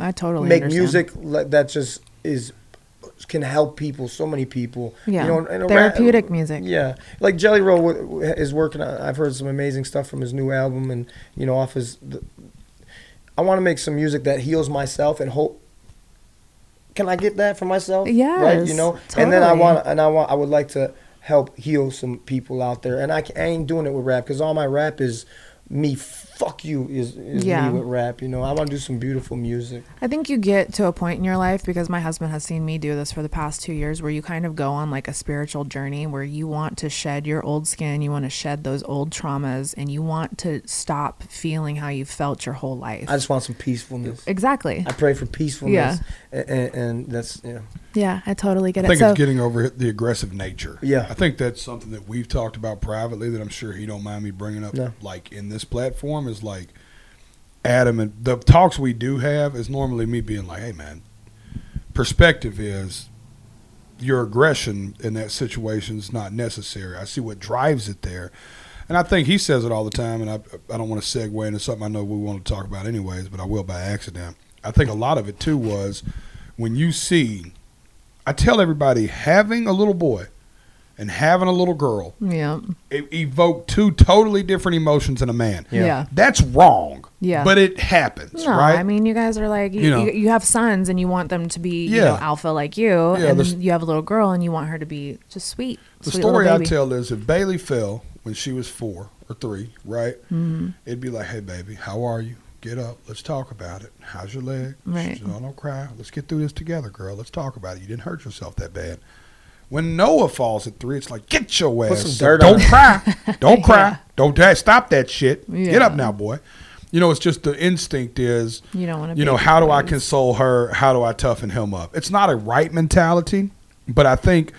I totally make understand. music that just is can help people, so many people. Yeah, you know, and a ra- therapeutic music. Yeah, like Jelly Roll is working. on I've heard some amazing stuff from his new album, and you know, off his. The, I want to make some music that heals myself and hope. Can I get that for myself? Yeah. Right. You know, and then I want, and I want, I would like to help heal some people out there, and I, I ain't doing it with rap because all my rap is me. Fuck you is, is Yeah. me with rap. You know, I want to do some beautiful music. I think you get to a point in your life because my husband has seen me do this for the past two years where you kind of go on like a spiritual journey where you want to shed your old skin, you want to shed those old traumas, and you want to stop feeling how you felt your whole life. I just want some peacefulness. exactly. I pray for peacefulness. Yeah. And, and, and that's yeah. Yeah, I totally get I it. I think So, it's getting over the aggressive nature. Yeah. I think that's something that we've talked about privately that I'm sure he don't mind me bringing up. No. Like in this platform is like Adam and the talks we do have is normally me being like, "Hey, man, perspective is your aggression in that situation is not necessary. I see what drives it there." And I think he says it all the time, and I, I don't want to segue into something I know we want to talk about anyways, but I will by accident. I think a lot of it too was when you see. I tell everybody having a little boy and having a little girl Yeah. e- evoke two totally different emotions in a man. Yeah. Yeah. That's wrong. Yeah. But it happens, No, right? I mean, you guys are like, you, You know. you, you have sons and you want them to be, you Yeah. know, alpha like you. Yeah, and there's- you have a little girl and you want her to be just sweet. the sweet little story I tell is if Bailey fell when she was four or three, right? Mhm. It'd be like, hey, baby, how are you? Get up. Let's talk about it. How's your leg? Right. She's, oh, don't cry. Let's get through this together, girl. Let's talk about it. You didn't hurt yourself that bad. When Noah falls at three, it's like, get your ass. some dirt Don't on cry. Don't cry. Yeah. Don't da- stop that shit. Get up now, boy. You know, it's just the instinct is, You don't want to you know, how do I console her? How do I toughen him up? It's not a right mentality, but I think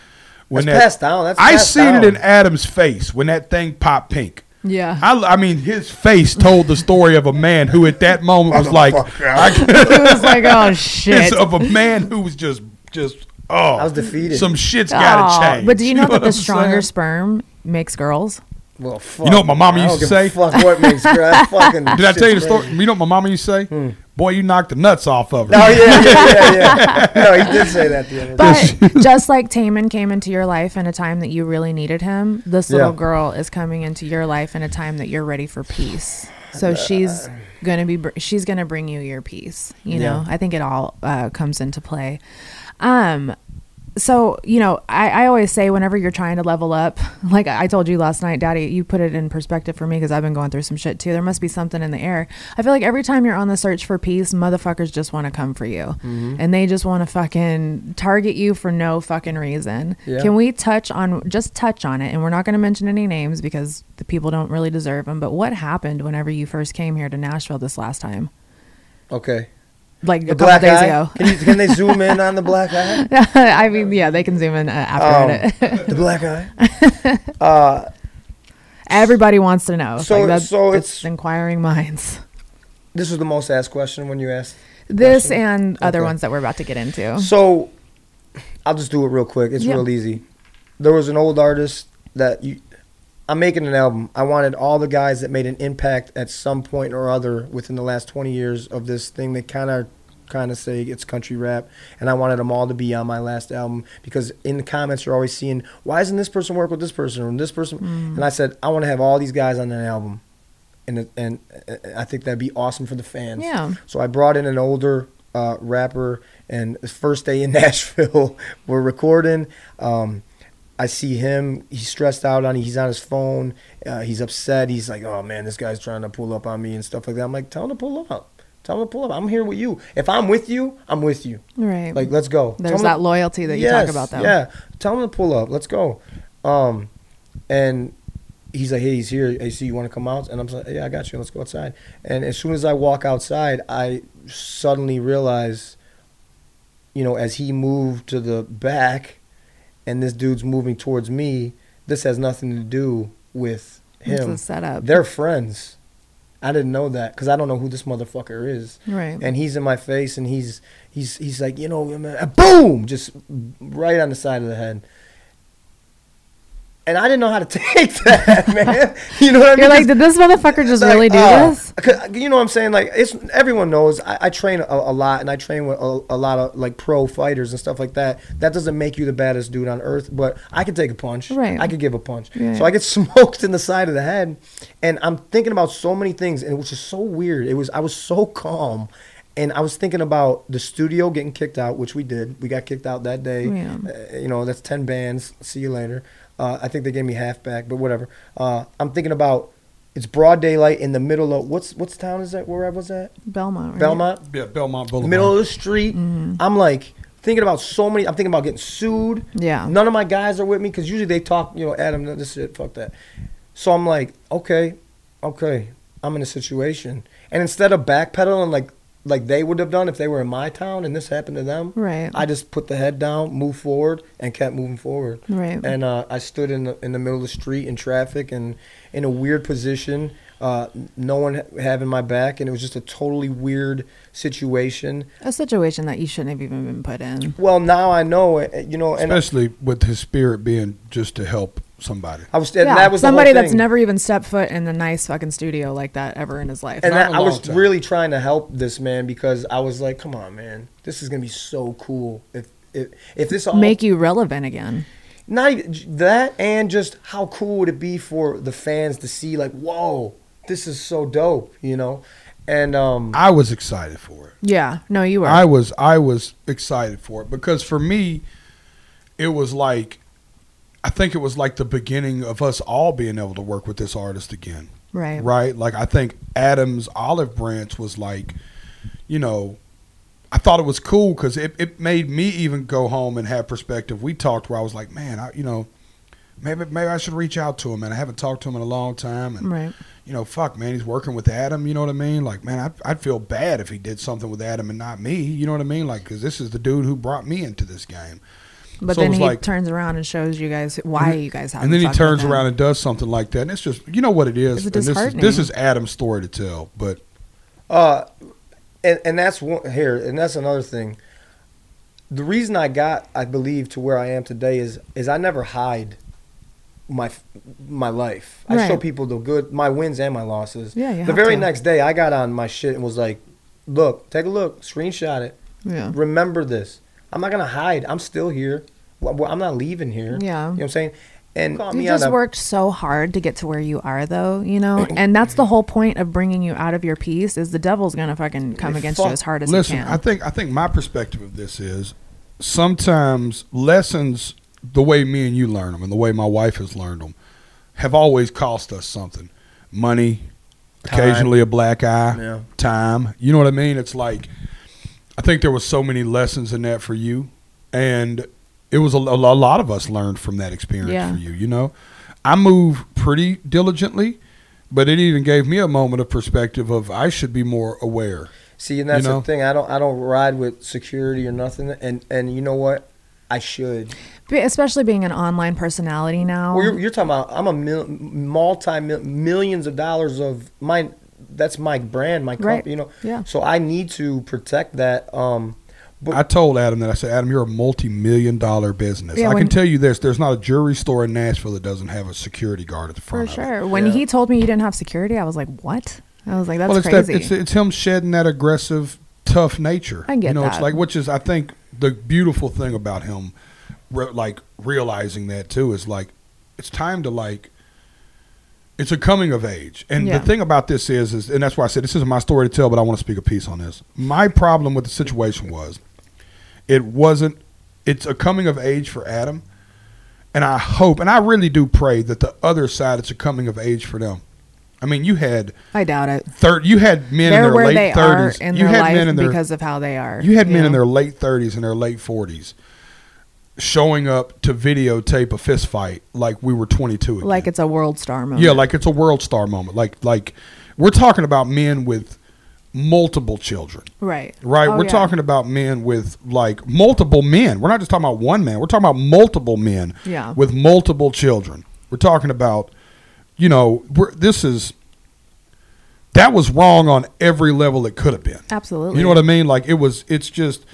when That's that, passed down. That's I passed seen down. it in Adam's face when that thing popped pink. Yeah. I, I mean, his face told the story of a man who, at that moment, was like, I, it was like, oh, shit. it's of a man who was just, just, oh, I was defeated. Some shit's got to Aw, change. But do you know that the I'm stronger saying? sperm makes girls? Well, fuck. You know what my mama I don't used to give a say? Fuck what makes girl. fucking. Did I tell you the shit's story? crazy. You know what my mama used to say? Hmm. Boy, you knocked the nuts off of her. Oh yeah, yeah, yeah, yeah. No, he did say that the other day. But just like Taman came into your life in a time that you really needed him, this little Yeah. girl is coming into your life in a time that you're ready for peace. So she's gonna be br- she's gonna bring you your peace. You know, I think it all uh, comes into play. Um, so you know, I, I always say whenever you're trying to level up, like I told you last night, Daddy, you put it in perspective for me because I've been going through some shit too. There must be something in the air. I feel like every time you're on the search for peace, motherfuckers just want to come for you, mm-hmm. and they just want to fucking target you for no fucking reason. Yeah. Can we touch on just touch on it? And we're not going to mention any names because the people don't really deserve them. But what happened whenever you first came here to Nashville this last time? Okay. Like The a couple black days eye. ago. Can, you, can they zoom in on the black eye? I mean, yeah, they can zoom in uh, after Um, it. the black eye. Uh, Everybody wants to know. So- like that's, so that's it's- inquiring minds. this was the most asked question when you asked. This question? and other ones that we're about to get into. So, I'll just do it real quick. It's Yeah. real easy. There was an old artist that you. I'm making an album. I wanted all the guys that made an impact at some point or other within the last 20 years of this thing that kind of kind of say it's country rap and I wanted them all to be on my last album because in the comments you're always seeing why isn't this person work with this person or this person and I said I want to have all these guys on an album and and uh, I think that'd be awesome for the fans. Yeah. So I brought in an older uh, rapper, and first day in Nashville, we're recording. Um, I see him. He's stressed out on. He's on his phone. Uh, he's upset. He's like, "Oh man, this guy's trying to pull up on me and stuff like that." I'm like, "Tell him to pull up. Tell him to pull up. I'm here with you. If I'm with you, I'm with you. Right. Like, let's go. There's that to- loyalty that you talk about, though. Yeah. Tell him to pull up. Let's go. Um, and he's like, hey, he's here. Hey, see you want to come out? And I'm like, yeah, I got you. Let's go outside. And as soon as I walk outside, I suddenly realize, you know, as he moved to the back, and this dude's moving towards me, this has nothing to do with It's him. a setup. They're friends. I didn't know that because I don't know who this motherfucker is. Right. And he's in my face, and he's he's he's like, you know, boom, just right on the side of the head. And I didn't know how to take that, man. You know what I mean? You're like, did this motherfucker just like, really do uh, this? You know what I'm saying? Like, it's everyone knows. I, I train a, a lot, and I train with a, a lot of like pro fighters and stuff like that. That doesn't make you the baddest dude on earth, but I can take a punch. Right. I could give a punch. Right. So I get smoked in the side of the head, and I'm thinking about so many things, and it was just so weird. It was I was so calm. And I was thinking about the studio getting kicked out, which we did. We got kicked out that day. Yeah. Uh, you know, that's 10 bands. See you later. Uh, I think they gave me half back, but whatever. Uh, I'm thinking about it's broad daylight in the middle of what's what's town is that where I was at? Belmont. Right? Belmont, Yeah, Belmont Boulevard. middle of the street. Mm-hmm. I'm like thinking about so many. I'm thinking about getting sued. Yeah. None of my guys are with me because usually they talk. You know, Adam, this shit, fuck that. So I'm like, okay, okay, I'm in a situation, and instead of backpedaling like like they would have done if they were in my town and this happened to them, Right. I just put the head down, moved forward, and kept moving forward. Right. And uh, I stood in the, in the middle of the street in traffic and in a weird position. Uh, no one ha- having my back, and it was just a totally weird situation. A situation that you shouldn't have even been put in. Well, now I know, uh, you know, and Especially with his spirit being just to help somebody. I was, and yeah, that was somebody that's never even stepped foot in a nice fucking studio like that ever in his life. and Not that, in a I long was time. really trying to help this man because I was like, come on, man, this is gonna be so cool if if if this all Make you relevant again. not that and just how cool would it be for the fans to see like, whoa, this is so dope, you know, and um, I was excited for it. Yeah. No, you were. I was I was excited for it because for me, it was like, I think it was like the beginning of us all being able to work with this artist again. right. Right? Like I think Adam's olive branch was like, you know, I thought it was cool because it, it made me even go home and have perspective. We talked where I was like, man, I you know, maybe maybe I should reach out to him, and I haven't talked to him in a long time, and Right. you know, fuck, man, he's working with Adam. You know what I mean? Like, man, I'd, I'd feel bad if he did something with Adam and not me. You know what I mean? Like, because this is the dude who brought me into this game. But So then he like- turns around and shows you guys why you guys have. and then he turns around and does something like that, and it's just, you know what it is. It's and this is this is Adam's story to tell, but Uh, and and that's one here, and that's another thing. The reason I got, I believe, to where I am today is is I never hide my my life. I show people the good, my wins and my losses. Yeah, you The have very to. next day, I got on my shit and was like, "Look, take a look, screenshot it. Yeah. Remember this. I'm not gonna hide. I'm still here. Well, well, I'm not leaving here. Yeah. you know what I'm saying." And You just on a- worked so hard to get to where you are, though, you know, and that's the whole point of bringing you out of your piece. Is the devil's gonna fucking come against you as hard as listen, he can. I think I think my perspective of this is sometimes lessons, the way me and you learn them, and the way my wife has learned them, have always cost us something, money, Time. occasionally a black eye, Yeah. time. You know what I mean? It's like I think there was so many lessons in that for you, and it was a, a lot of us learned from that experience Yeah. for you. You know, I move pretty diligently, but it even gave me a moment of perspective of I should be more aware. See, and that's You know? the thing. I don't I don't ride with security or nothing. And and you know what? I should. Be- especially being an online personality now. Well, you're, you're talking about. I'm a mil, multi mil, millions of dollars of my. That's my brand, my company. Right. You know. Yeah. So I need to protect that. Um, but I told Adam that I said, Adam, you're a multi-million dollar business. Yeah, I can tell you this: there's not a jewelry store in Nashville that doesn't have a security guard at the for front. of it. sure. When Yeah. he told me you didn't have security, I was like, "What?" I was like, "That's well, it's crazy." that it's, it's him shedding that aggressive, tough nature. I get you know, it's like which is I think the beautiful thing about him, re- like realizing that too is like it's time to like. It's a coming of age, and Yeah. the thing about this is, is, and that's why I said this isn't my story to tell, but I want to speak a piece on this. My problem with the situation was, it wasn't. It's a coming of age for Adam, and I hope, and I really do pray that the other side, it's a coming of age for them. I mean, you had I doubt it. third. You had men in They're their where late thirties. in You their had life men in their because of how they are. you had men in their late thirties and their late forties showing up to videotape a fist fight like we were twenty two. Again. like it's a WorldStar moment. yeah, like it's a WorldStar moment. Like like we're talking about men with multiple children. right, Right, Oh, we're yeah. talking about men with like multiple men. We're not just talking about one man. We're talking about multiple men Yeah. with multiple children. We're talking about, you know, we're, this is that was wrong on every level it could have been. Absolutely. You know what I mean? Like it was. It's just.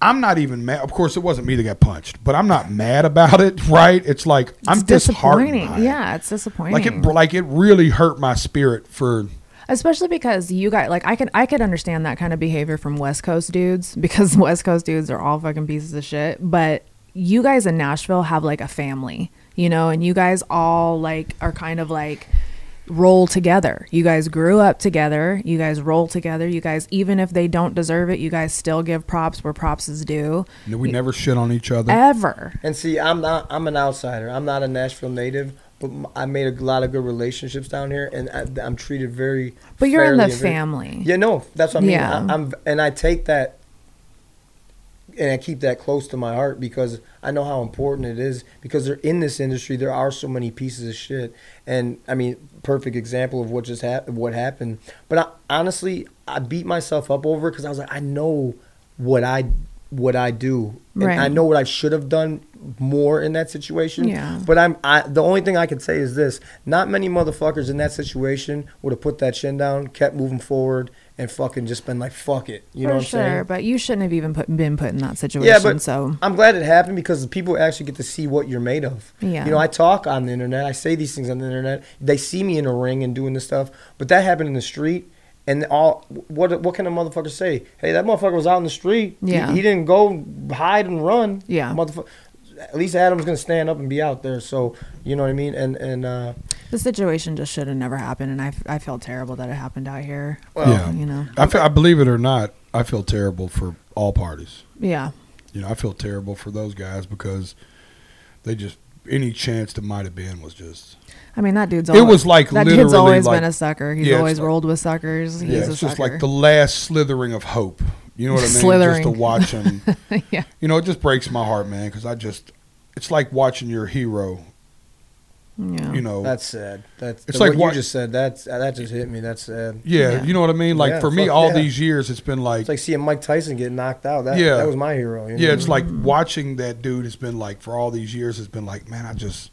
I'm not even mad. Of course, it wasn't me that got punched, but I'm not mad about it. Right? It's like I'm It's disheartened. by it. Yeah, it's disappointing. Like it. Like it really hurt my spirit for. especially because you guys like I can I could understand that kind of behavior from West Coast dudes because West Coast dudes are all fucking pieces of shit. But you guys in Nashville have like a family, you know, and you guys all like are kind of like roll together. You guys grew up together. You guys roll together. You guys, even if they don't deserve it, you guys still give props where props is due. We never shit on each other. Ever. And see, I'm not. I'm an outsider. I'm not a Nashville native, but I made a lot of good relationships down here, and I, I'm treated very. But you're in the fairly very- family. Yeah, no, that's what I mean. Yeah. I, I'm, and I take that, and I keep that close to my heart because I know how important it is. Because they're in this industry, there are so many pieces of shit, and I mean, perfect example of what just happened, what happened. But I, honestly, I beat myself up over it because I was like, I know what I what I do, and Right. I know what I should have done more in that situation. Yeah. But I'm I the only thing I can say is this: not many motherfuckers in that situation would have put that chin down, kept moving forward, and fucking just been like, "Fuck it," you For know what I'm sure, saying? but you shouldn't have even put, been put in that situation. Yeah, but so I'm glad it happened because people actually get to see what you're made of. Yeah. You know, I talk on the internet. I say these things on the internet. They see me in a ring and doing this stuff, but that happened in the street. And all what what can a motherfucker say? Hey, that motherfucker was out in the street. He- Yeah. He, didn't go hide and run. Yeah. Motherfucker. At least Adam's gonna stand up and be out there. So you know what I mean. And and uh, the situation just should have never happened, and I, I felt terrible that it happened out here. Yeah. you know, I, feel, I believe it or not, I feel terrible for all parties. yeah, You know, I feel terrible for those guys because they just any chance that might have been was just I mean that dude's. It was like that literally dude's always like- been a sucker. He's Yeah, it's always like- rolled with suckers. He's yeah, a it's just sucker. like the last slithering of hope. You know what I mean? Just Slithering. to watch him. yeah, you know, it just breaks my heart, man, because I just it's like watching your hero. Yeah. You know, that's sad. That's It's what like you just said. That's that just hit me. That's sad. yeah, Yeah. you know what I mean. Like Yeah, for me, fuck all yeah. these years, it's been like It's like seeing Mike Tyson get knocked out. That Yeah. that was my hero. You know? Yeah, it's like watching that dude has been like for all these years it's been like, man, I just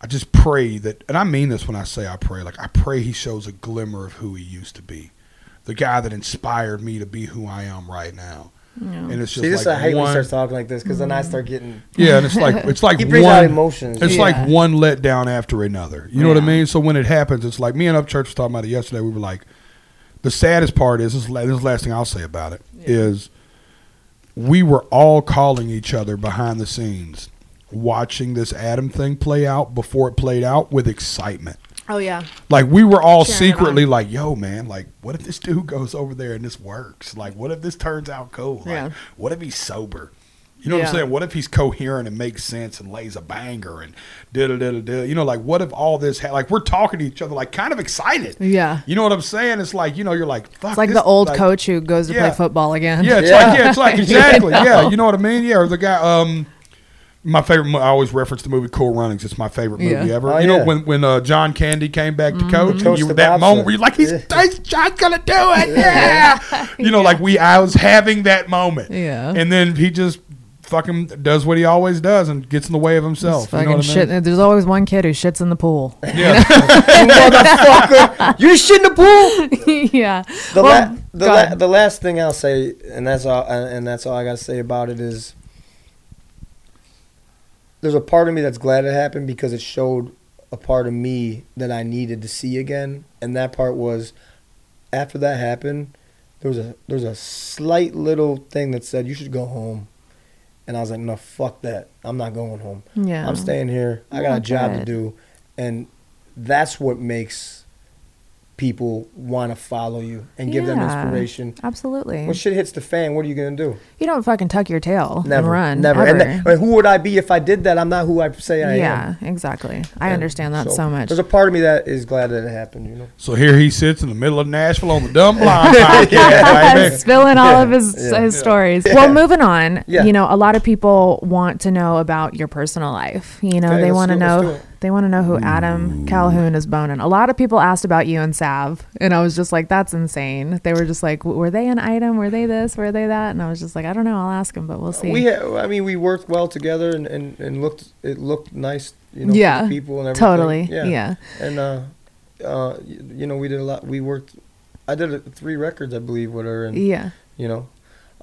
I just pray that and I mean this when I say I pray, like I pray he shows a glimmer of who he used to be. The guy that inspired me to be who I am right now. And it's just See, this like I hate when he starts talking like this because then I mm. start getting. Yeah, and it's like it's like He brings out one emotions. It's Yeah. like one letdown after another. You know what I mean? So when it happens, it's like me and Upchurch was talking about it yesterday. We were like, the saddest part is this. Is, this is the last thing I'll say about it is we were all calling each other behind the scenes, watching this Adam thing play out before it played out with excitement. Oh yeah, Like we were all Cheering it secretly like, "Yo, man! Like, what if this dude goes over there and this works? Like, what if this turns out cool? Like, Yeah. what if he's sober? You know what I'm saying? What if he's coherent and makes sense and lays a banger and da da da da da? You know, like what if all this? Ha- like we're talking to each other, like kind of excited. Yeah. You know what I'm saying? It's like you know, you're like, fuck. it's like this- the old like- coach who goes to Yeah. play football again. Yeah, it's Yeah. like yeah, it's like exactly. Yeah, you know what I mean? Yeah, or the guy. Um, my favorite. I always reference the movie Cool Runnings. It's my favorite movie Yeah. ever. Oh, you know when when uh, John Candy came back to coach, and Coach you the that bobsled. moment where you're like, he's, Yeah. he's John's gonna do it. Yeah. You know, like we, I was having that moment. Yeah. And then he just fucking does what he always does and gets in the way of himself. You fucking know what I mean? shit. There's always one kid who shits in the pool. Yeah. motherfucker. You shit in the pool. yeah. The, Well, la- the, la- the last thing I'll say, and that's all, and and that's all I gotta say about it is, there's a part of me that's glad it happened because it showed a part of me that I needed to see again, and that part was, after that happened, there was a there was a slight little thing that said you should go home, and I was like, no, fuck that, I'm not going home. Yeah. I'm staying here. I got a job to do, and that's what makes people want to follow you and give them inspiration. Absolutely. When shit hits the fan, what are you gonna do? you don't fucking tuck your tail Never, and run. never. Ever. And, th- and who would I be if I did that? I'm not who I say I am. yeah, exactly. I And understand that so, much. There's a part of me that is glad that it happened. You know. So here he sits in the middle of Nashville on the Dumb Blonde podcast, baby. spilling all of Yeah, his yeah. his stories. Well, moving on. Yeah. You know, a lot of people want to know about your personal life. You know, Okay, they want to do let's know do it. They want to know who Adam Calhoun is boning. A lot of people asked about you and Sav, and I was just like, that's insane. They were just like, were they an item? Were they this? Were they that? And I was just like, I don't know. I'll ask him, but we'll see. We, ha- I mean, we worked well together and, and, and looked. It looked nice. You know, for Yeah, the people and everything. totally. Yeah. And uh, uh, you know, we did a lot. We worked. I did uh, three records, I believe, with her, and yeah. you know.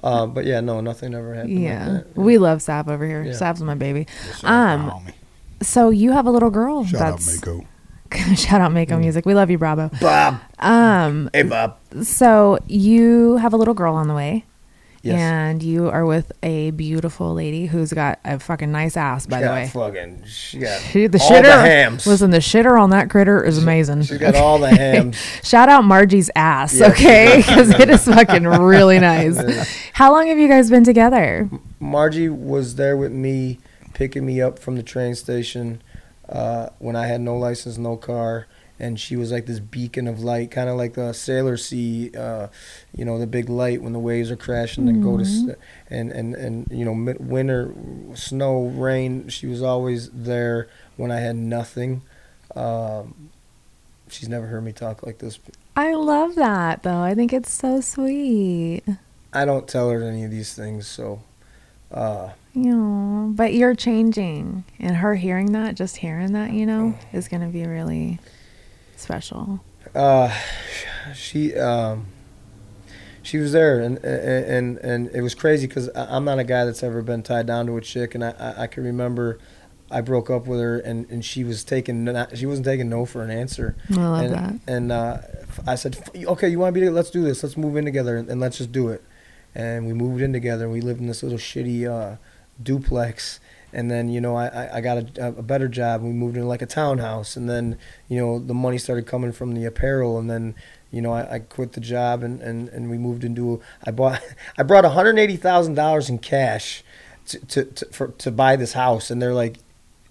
Uh, but yeah, no, nothing ever happened. Yeah. like that. We love Sav over here. Yeah. Sav's my baby. Yes, sir, my Um, homie. So you have a little girl. Shout out Mako. shout out Mako Music. We love you, Bravo. Bob. Um, Hey, Bob. so you have a little girl on the way. Yes. And you are with a beautiful lady who's got a fucking nice ass, by She the way. Fucking, she got She, the all shitter, the hams. listen, the shitter on that critter is amazing. She got all the hams. Shout out Margie's ass, she okay? Because it is fucking really nice. How long have you guys been together? Margie was there with me, picking me up from the train station uh, when I had no license, no car, and she was like this beacon of light, kind of like a sailor see, uh, you know, the big light when the waves are crashing and go to, s- and and and you know, mid- winter, snow, rain. She was always there when I had nothing. Um, she's never heard me talk like this. I love that, though. I think it's so sweet. I don't tell her any of these things, so uh, You know, but you're changing, and her hearing that, just hearing that, you know, is gonna be really special. uh, she um, she was there, and and and it was crazy because I'm not a guy that's ever been tied down to a chick, and I I, can remember. I broke up with her, and, and she was taking not, she wasn't taking no for an answer. I love and, that. And uh, I said, okay, you want to be? Let's do this. Let's move in together, and, and let's just do it. And we moved in together, and we lived in this little shitty uh, duplex. And then you know I, I- got a, a better job. We moved into like a townhouse, and then you know the money started coming from the apparel, and then you know I, I quit the job and, and, and we moved into I bought I brought one hundred eighty thousand dollars in cash to, to, to for to buy this house, and they're like,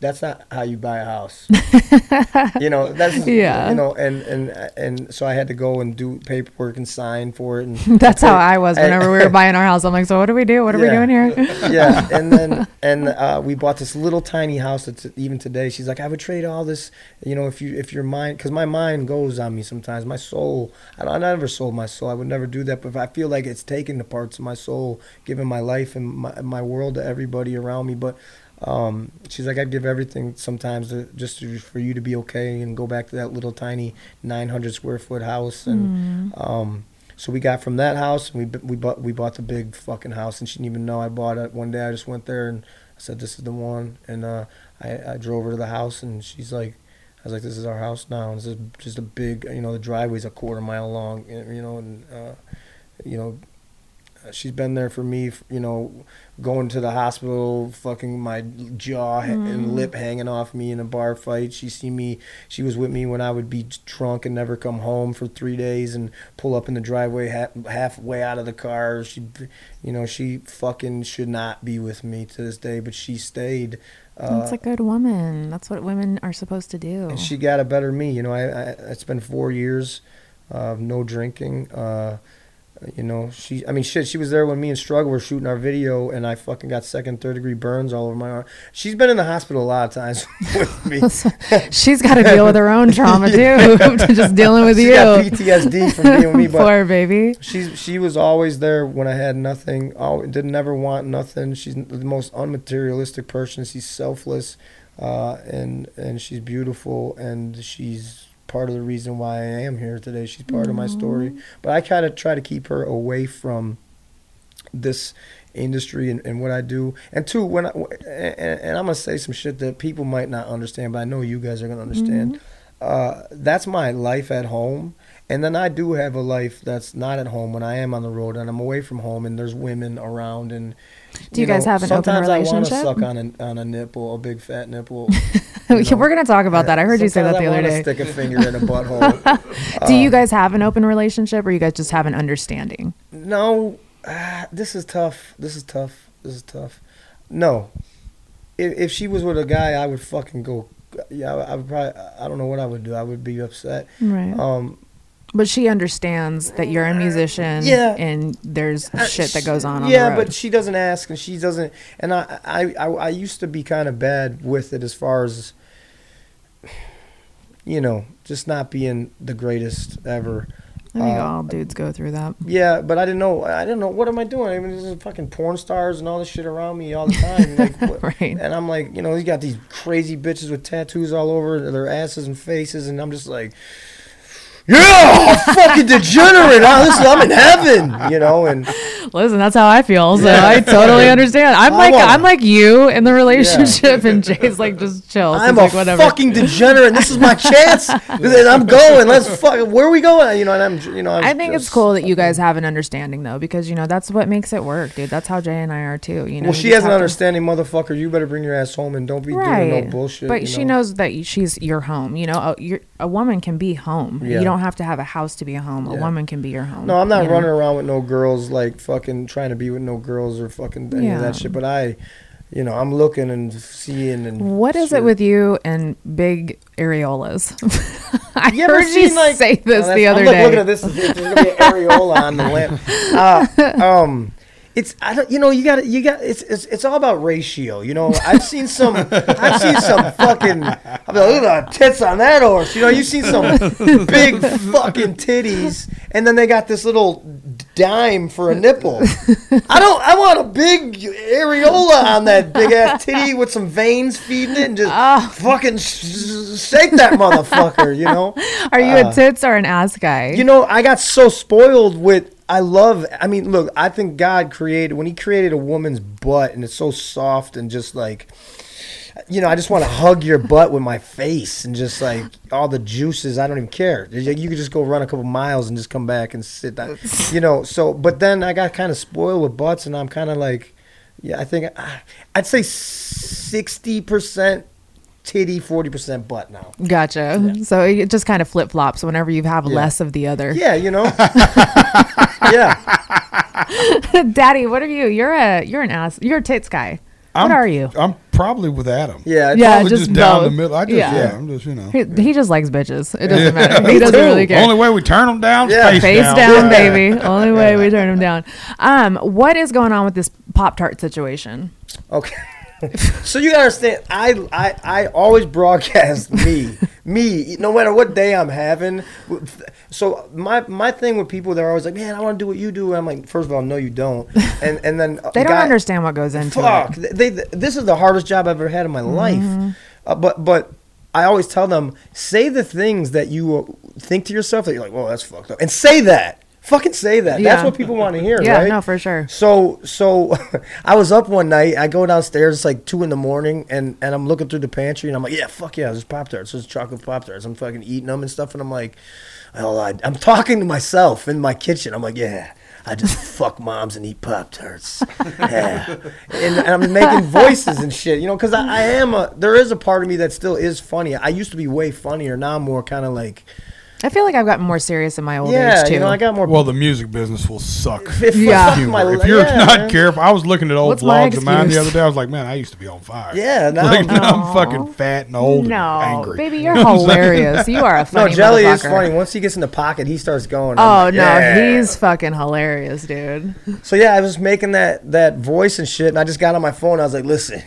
that's not how you buy a house. you know that's Yeah. You know and and and so I had to go and do paperwork and sign for it, and That's how I was whenever we were buying our house. I'm like, so what do we do? What are we doing here? yeah, and then and uh, we bought this little tiny house. That's even today. She's like, I would trade all this, you know, if you if your mind, because my mind goes on me sometimes. My soul, I, don't- I never sold my soul. I would never do that. But if I feel like it's taking the parts of my soul, giving my life and my my world to everybody around me, but. Um, she's like, I'd give everything sometimes to, just to, for you to be okay and go back to that little tiny 900 square foot house. And um, so we got from that house and we we bought we bought the big fucking house and she didn't even know I bought it. One day I just went there and I said this is the one and uh, I I drove her to the house and she's like I was like this is our house now and this is just a big you know the driveway's a quarter mile long you know and uh, you know she's been there for me you know going to the hospital fucking my jaw ha- and lip hanging off me in a bar fight she see me she was with me when i would be drunk and never come home for three days and pull up in the driveway half, halfway out of the car she you know she fucking should not be with me to this day but she stayed uh, That's a good woman. That's what women are supposed to do. and she got a better me. You know, I, I it's been four years of no drinking. Uh, you know, she. I mean, shit. She was there when me and Struggle were shooting our video, and I fucking got second, third degree burns all over my arm. She's been in the hospital a lot of times with me. She's got to deal with her own trauma too, just dealing with She you. got PTSD from being with me, but Poor baby. She's she was always there when I had nothing. Al did never want nothing. She's the most unmaterialistic person. She's selfless, uh, and and she's beautiful, and she's part of the reason why I am here today. She's part of my story. But I kind of try to keep her away from this industry and, and what I do. And two, when I, and, and I'm gonna say some shit that people might not understand, but I know you guys are gonna understand. Uh, that's my life at home. And then I do have a life that's not at home when I am on the road and I'm away from home and there's women around and Do you guys have an open relationship? sometimes I want to suck on a, on a nipple, a big fat nipple. We're gonna talk about that. I heard you say that the I other day. Stick a finger in a butthole. Do you guys have an open relationship, or you guys just have an understanding? No, ah, this is tough. This is tough. This is tough. No, if, if she was with a guy, I would fucking go. Yeah, I would probably. I don't know what I would do. I would be upset. Right. Um, But she understands that you're a musician, Yeah. and there's shit that goes on. on yeah, but she doesn't ask, and she doesn't. And I, I, I, I used to be kind of bad with it as far as, you know, just not being the greatest ever. I think uh, all dudes go through that. Yeah, but I didn't know. I didn't know what am I doing. I mean, there's fucking porn stars and all this shit around me all the time. Like, Right. And I'm like, you know, he's got these crazy bitches with tattoos all over their asses and faces, and I'm just like, yeah, fucking degenerate. Huh? Listen, I'm in heaven, you know. And Listen, that's how I feel. So I totally understand. I'm I like wanna- I'm like you in the relationship, and Jay's like just chill. I'm a like whatever. fucking degenerate. This is my chance, and I'm going. Let's fuck. Where are we going? You know, and I'm, you know, I'm I think it's cool that you guys have an understanding though, because you know that's what makes it work, dude. That's how Jay and I are too. You know, Well, she has an have to- understanding, motherfucker. You better bring your ass home and don't be right? doing no bullshit. but you she know? knows that she's your home. You know, a, you're, a woman can be home. Yeah. You don't have to have a house to be a home. A woman can be your home. No, I'm not you know? running around with no girls like fucking trying to be with no girls or fucking any of that shit. But I, you know, I'm looking and seeing and. What is it with you and big areolas? I You heard you seen, like- say this Oh, the other I'm look- day. Looking at this, there's gonna be an areola on the lamp. Uh, um, it's I don't you know you got you got it's, it's it's all about ratio. You know I've seen some I've seen some fucking I'm like, look at the tits on that horse. You know you've seen some big fucking titties, and then they got this little dime for a nipple. I don't. I want a big areola on that big ass titty with some veins feeding it, and just Ah. fucking shake that motherfucker. You know. Are you a tits or an ass guy? Uh, You know, I got so spoiled with. I love. I mean, look. I think God created when He created a woman's butt, and it's so soft and just like. You know, I just want to hug your butt with my face and just like all the juices. I don't even care. You could just go run a couple miles and just come back and sit down. You know, so but then I got kind of spoiled with butts, and I'm kind of like, yeah, I think I, I'd say sixty percent titty, forty percent butt now. Gotcha. So it just kind of flip flops whenever you have less of the other. Yeah, you know. yeah. Daddy, what are you? You're a you're an ass. You're a tits guy. What I'm, are you? I'm probably with Adam. Yeah, Yeah, Probably just just, down the middle. I just Yeah. yeah. I'm just you know. He, he just likes bitches. It doesn't Yeah. matter. He doesn't really care. Only way we turn them down, Yeah. face, Face down. down, baby. Only way we turn him down. Um, what is going on with this Pop Tart situation? Okay. So you gotta understand, I, I I always broadcast me, me, no matter what day I'm having. So my my thing with people, they're always like, "Man, I want to do what you do." And I'm like, first of all, no, you don't. And and then They don't guy- understand what goes into Fuck, it. they, they- this is the hardest job I've ever had in my Mm-hmm. life. Uh, but but I always tell them, say the things that you uh, think to yourself that you're like, "Whoa, that's fucked up," and say that. Fucking say that. Yeah. That's what people want to hear, Yeah, right? no, for sure. So so I was up one night. I go downstairs. It's like two in the morning, and and I'm looking through the pantry, and I'm like, yeah, fuck yeah, there's pop tarts, there's chocolate pop tarts. I'm fucking eating them and stuff, and I'm like, I, I'm talking to myself in my kitchen. I'm like, yeah. I just fuck moms and eat pop tarts, yeah. and, and I'm making voices and shit, you know, because I, I am a. There is a part of me that still is funny. I used to be way funnier. Now I'm more kind of like, I feel like I've gotten more serious in my old yeah, age too. you know, I got more. Well, the music business will suck. If- Yeah. fuck my- if you're yeah, not man. careful, I was looking at old What's vlogs of mine the other day. I was like, man, I used to be on fire. Yeah, now like, I'm- now I'm fucking fat and old no, and angry. baby, you're hilarious. You are a funny. No, Jelly is funny. Once he gets in the pocket, he starts going. Oh I'm like, no, yeah. he's fucking hilarious, dude. So yeah, I was making that that voice and shit, and I just got on my phone. I was like, "Listen,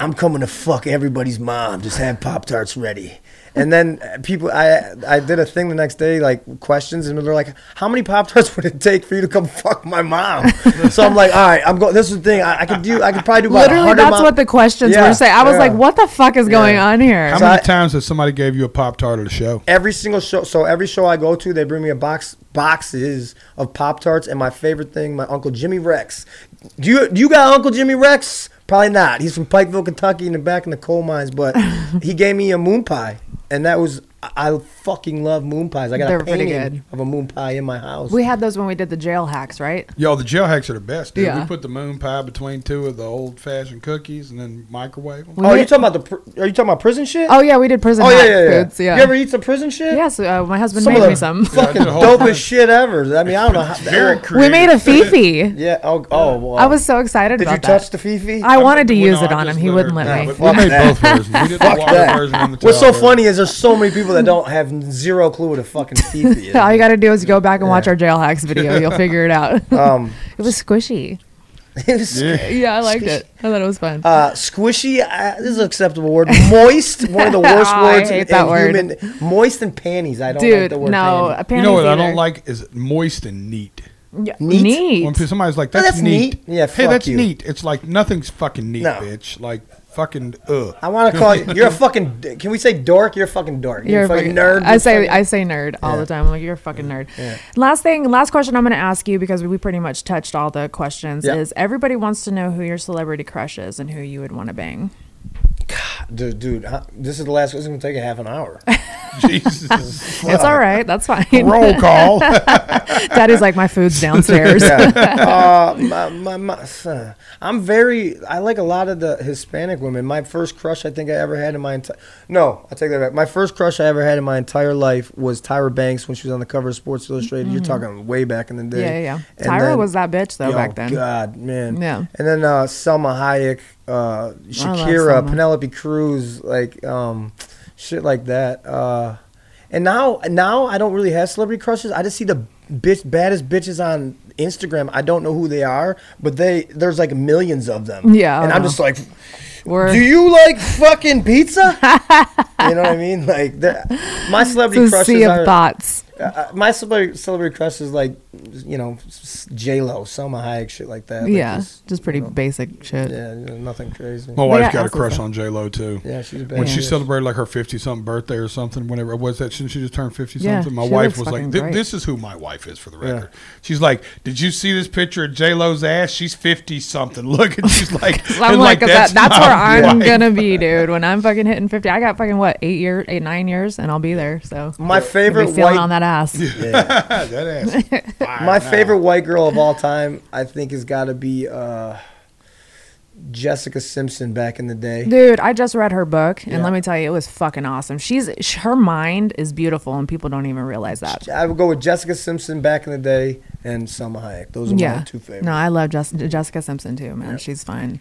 I'm coming to fuck everybody's mom. Just have pop tarts ready." And then people, I I did a thing the next day, like questions, and they're like, "How many pop tarts would it take for you to come fuck my mom?" so I'm like, "All right, I'm going. This is the thing. I, I could do. I could probably do about Literally, that's mom- what the questions Yeah, were saying. I was yeah. like, what the fuck is going on here? How So many I- times has somebody gave you a pop tart at a show? every single show. So every show I go to, they bring me a box boxes of Pop Tarts, and my favorite thing, my uncle Jimmy Rex. Do you do you got Uncle Jimmy Rex? Probably not. He's from Pikeville, Kentucky, in the back in the coal mines. But he gave me a moon pie, and that was I fucking love moon pies. I got They're a pretty painting good. of a moon pie in my house. we had those when we did the jail hacks, right? Yo, the jail hacks are the best, dude. Yeah. We put the moon pie between two of the old fashioned cookies and then microwave them. We oh, made- you talking about the? pr- Are you talking about prison shit? Oh yeah, we did prison Oh, yeah, hack yeah, yeah. foods. Yeah. You ever eat some prison shit? Yes, uh, my husband Some made me the some. fucking Yeah, the whole dopest shit ever. I mean, I don't know. How, Very We made a fifi. Yeah. Oh. Oh. Well, I was so excited Did about you that. touch the fifi? I wanted to Well, use no, it I on him. just He let wouldn't let no, me. but We made both versions. We did the Fuck water that. version and the table. What's so towel funny is there's so many people that don't have zero clue what a fucking fifi is. All you got to do is go back and watch our jail hacks video. You'll figure it out. um, it was squishy. Yeah. Yeah, I liked it. I thought it was fun. uh, squishy. Uh, this is an acceptable word. Moist. One of the worst Oh, I words hate in, that in word. human. Moist and panties. I don't like Dude, the word no. panty. You know what I don't like is moist and neat. Yeah, Neat? Neat. When somebody's like, Oh, "That's, that's neat. neat. Yeah, hey, that's you. neat. It's like nothing's fucking neat, No. bitch. Like fucking ugh. I want to call you. You're a fucking. d- Can we say dork? You're a fucking dork. You're, You're a fucking fucking- nerd. I say fucking- I say nerd all the time. I'm like you're a fucking nerd. Last thing, last question I'm going to ask you because we pretty much touched all the questions. Yeah. Is everybody wants to know who your celebrity crush is and who you would want to bang? Dude, dude. huh, This is the last. This is gonna take a half an hour. Jesus. It's all right. That's fine. Roll call. Daddy's like my food's downstairs. uh, my, my, my, uh, I'm very. I like a lot of the Hispanic women. My first crush I think I ever had in my entire. No, I take that back. My first crush I ever had in my entire life was Tyra Banks when she was on the cover of Sports Illustrated. You're talking way back in the day. Mm-hmm. yeah, yeah, yeah. Tyra then- was that bitch though Yo, back then. God, man. Yeah. And then uh, Salma Hayek, uh, Shakira, Salma. Penelope Cruz, like um, shit like that. Uh, and now, now I don't really have celebrity crushes. I just see the bitch baddest bitches on Instagram. I don't know who they are, but they there's like millions of them. Yeah, And I'm just like, We're do you like fucking pizza? you know what I mean? Like, my celebrity crushes sea of are. thoughts. Uh, my celebrity, celebrity crush is like, you know, J Lo, Salma Hayek, shit like that. Like yeah, just- just pretty you know, basic shit. Yeah, nothing crazy. My wife's got got a crush on J Lo too. Yeah, she's a bad When she celebrated like her fifty something birthday or something, whenever was that? Shouldn't she just turn fifty Yeah, something? My wife was like, fucking "This is who my wife is for the record." She's like, "Did you see this picture of J Lo's ass? She's fifty something. Look, and she's like, I'm and, like, that, that's my where I'm wife." gonna be, dude. When I'm fucking hitting fifty, I got fucking what eight years, eight nine years, and I'll be there. So My favorite feeling white, on that ass. that ass. fire my now. favorite white girl of all time, I think, has got to be uh, Jessica Simpson back in the day. Dude, I just read her book, and Yeah. let me tell you, it was fucking awesome. She's her mind is beautiful, and people don't even realize that. I would go with Jessica Simpson back in the day and Salma Hayek. Those are Yeah, my two favorites. no, I love Jess- Jessica Simpson too, man. She's fine.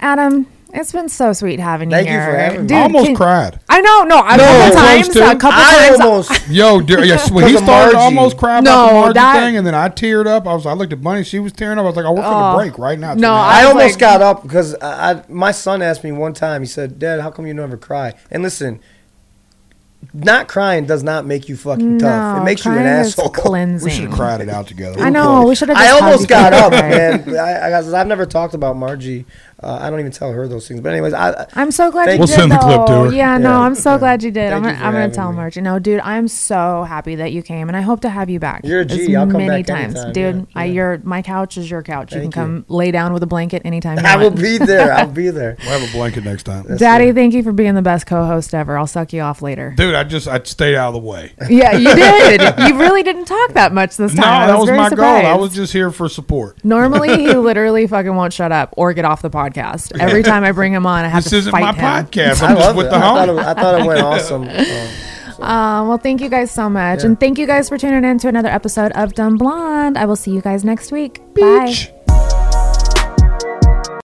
Adam, it's been so sweet having you Thank you here. for having me. Dude, I almost can- cried. I know, no, a No, couple close times, to. a couple I times. almost. Yo, dear, yes, when he of started Margie. almost crying No, about the Margie that- thing, and then I teared up. I was, I looked at Bunnie, she was tearing up. I was like, oh, I work on gonna Oh. break right now." No, tonight. I, I was almost like- got up because I, I, my son asked me one time. He said, "Dad, how come you never cry?" And listen, not crying does not make you fucking tough. No, It makes you an crying is asshole. Cleansing. we should have cried it out together. I know. We should have. I almost got up, man. I, I, I've never talked about Margie. Uh, I don't even tell her those things. But anyways, I, I I'm so glad Thank you you. did. We'll send the clip to though. her. Yeah, no, I'm so yeah. glad you did. I'm gonna, you I'm gonna tell me. Margie. No, dude, I'm so happy that you came, and I hope to have you back. You're a as G. I'll come many back times, anytime, dude. yeah, I your my couch is your couch. you Thank can you. come lay down with a blanket anytime. You I will be there. I'll be there. We'll have a blanket next time, Daddy, thank you for being the best co-host ever. I'll suck you off later. dude. I just I stayed out of the way. yeah, you did. you really didn't talk that much this time. I that was very my surprised. goal. I was just here for support. Normally, he literally fucking won't shut up or get off the podcast. Every time I bring him on, I have This to him. This isn't fight my him. podcast. I I'm just love with it. the I thought, home. it, I thought it went awesome. Um, Uh, well, thank you guys so much. And thank you guys for tuning in to another episode of Dumb Blonde. I will see you guys next week. Bye. Beach.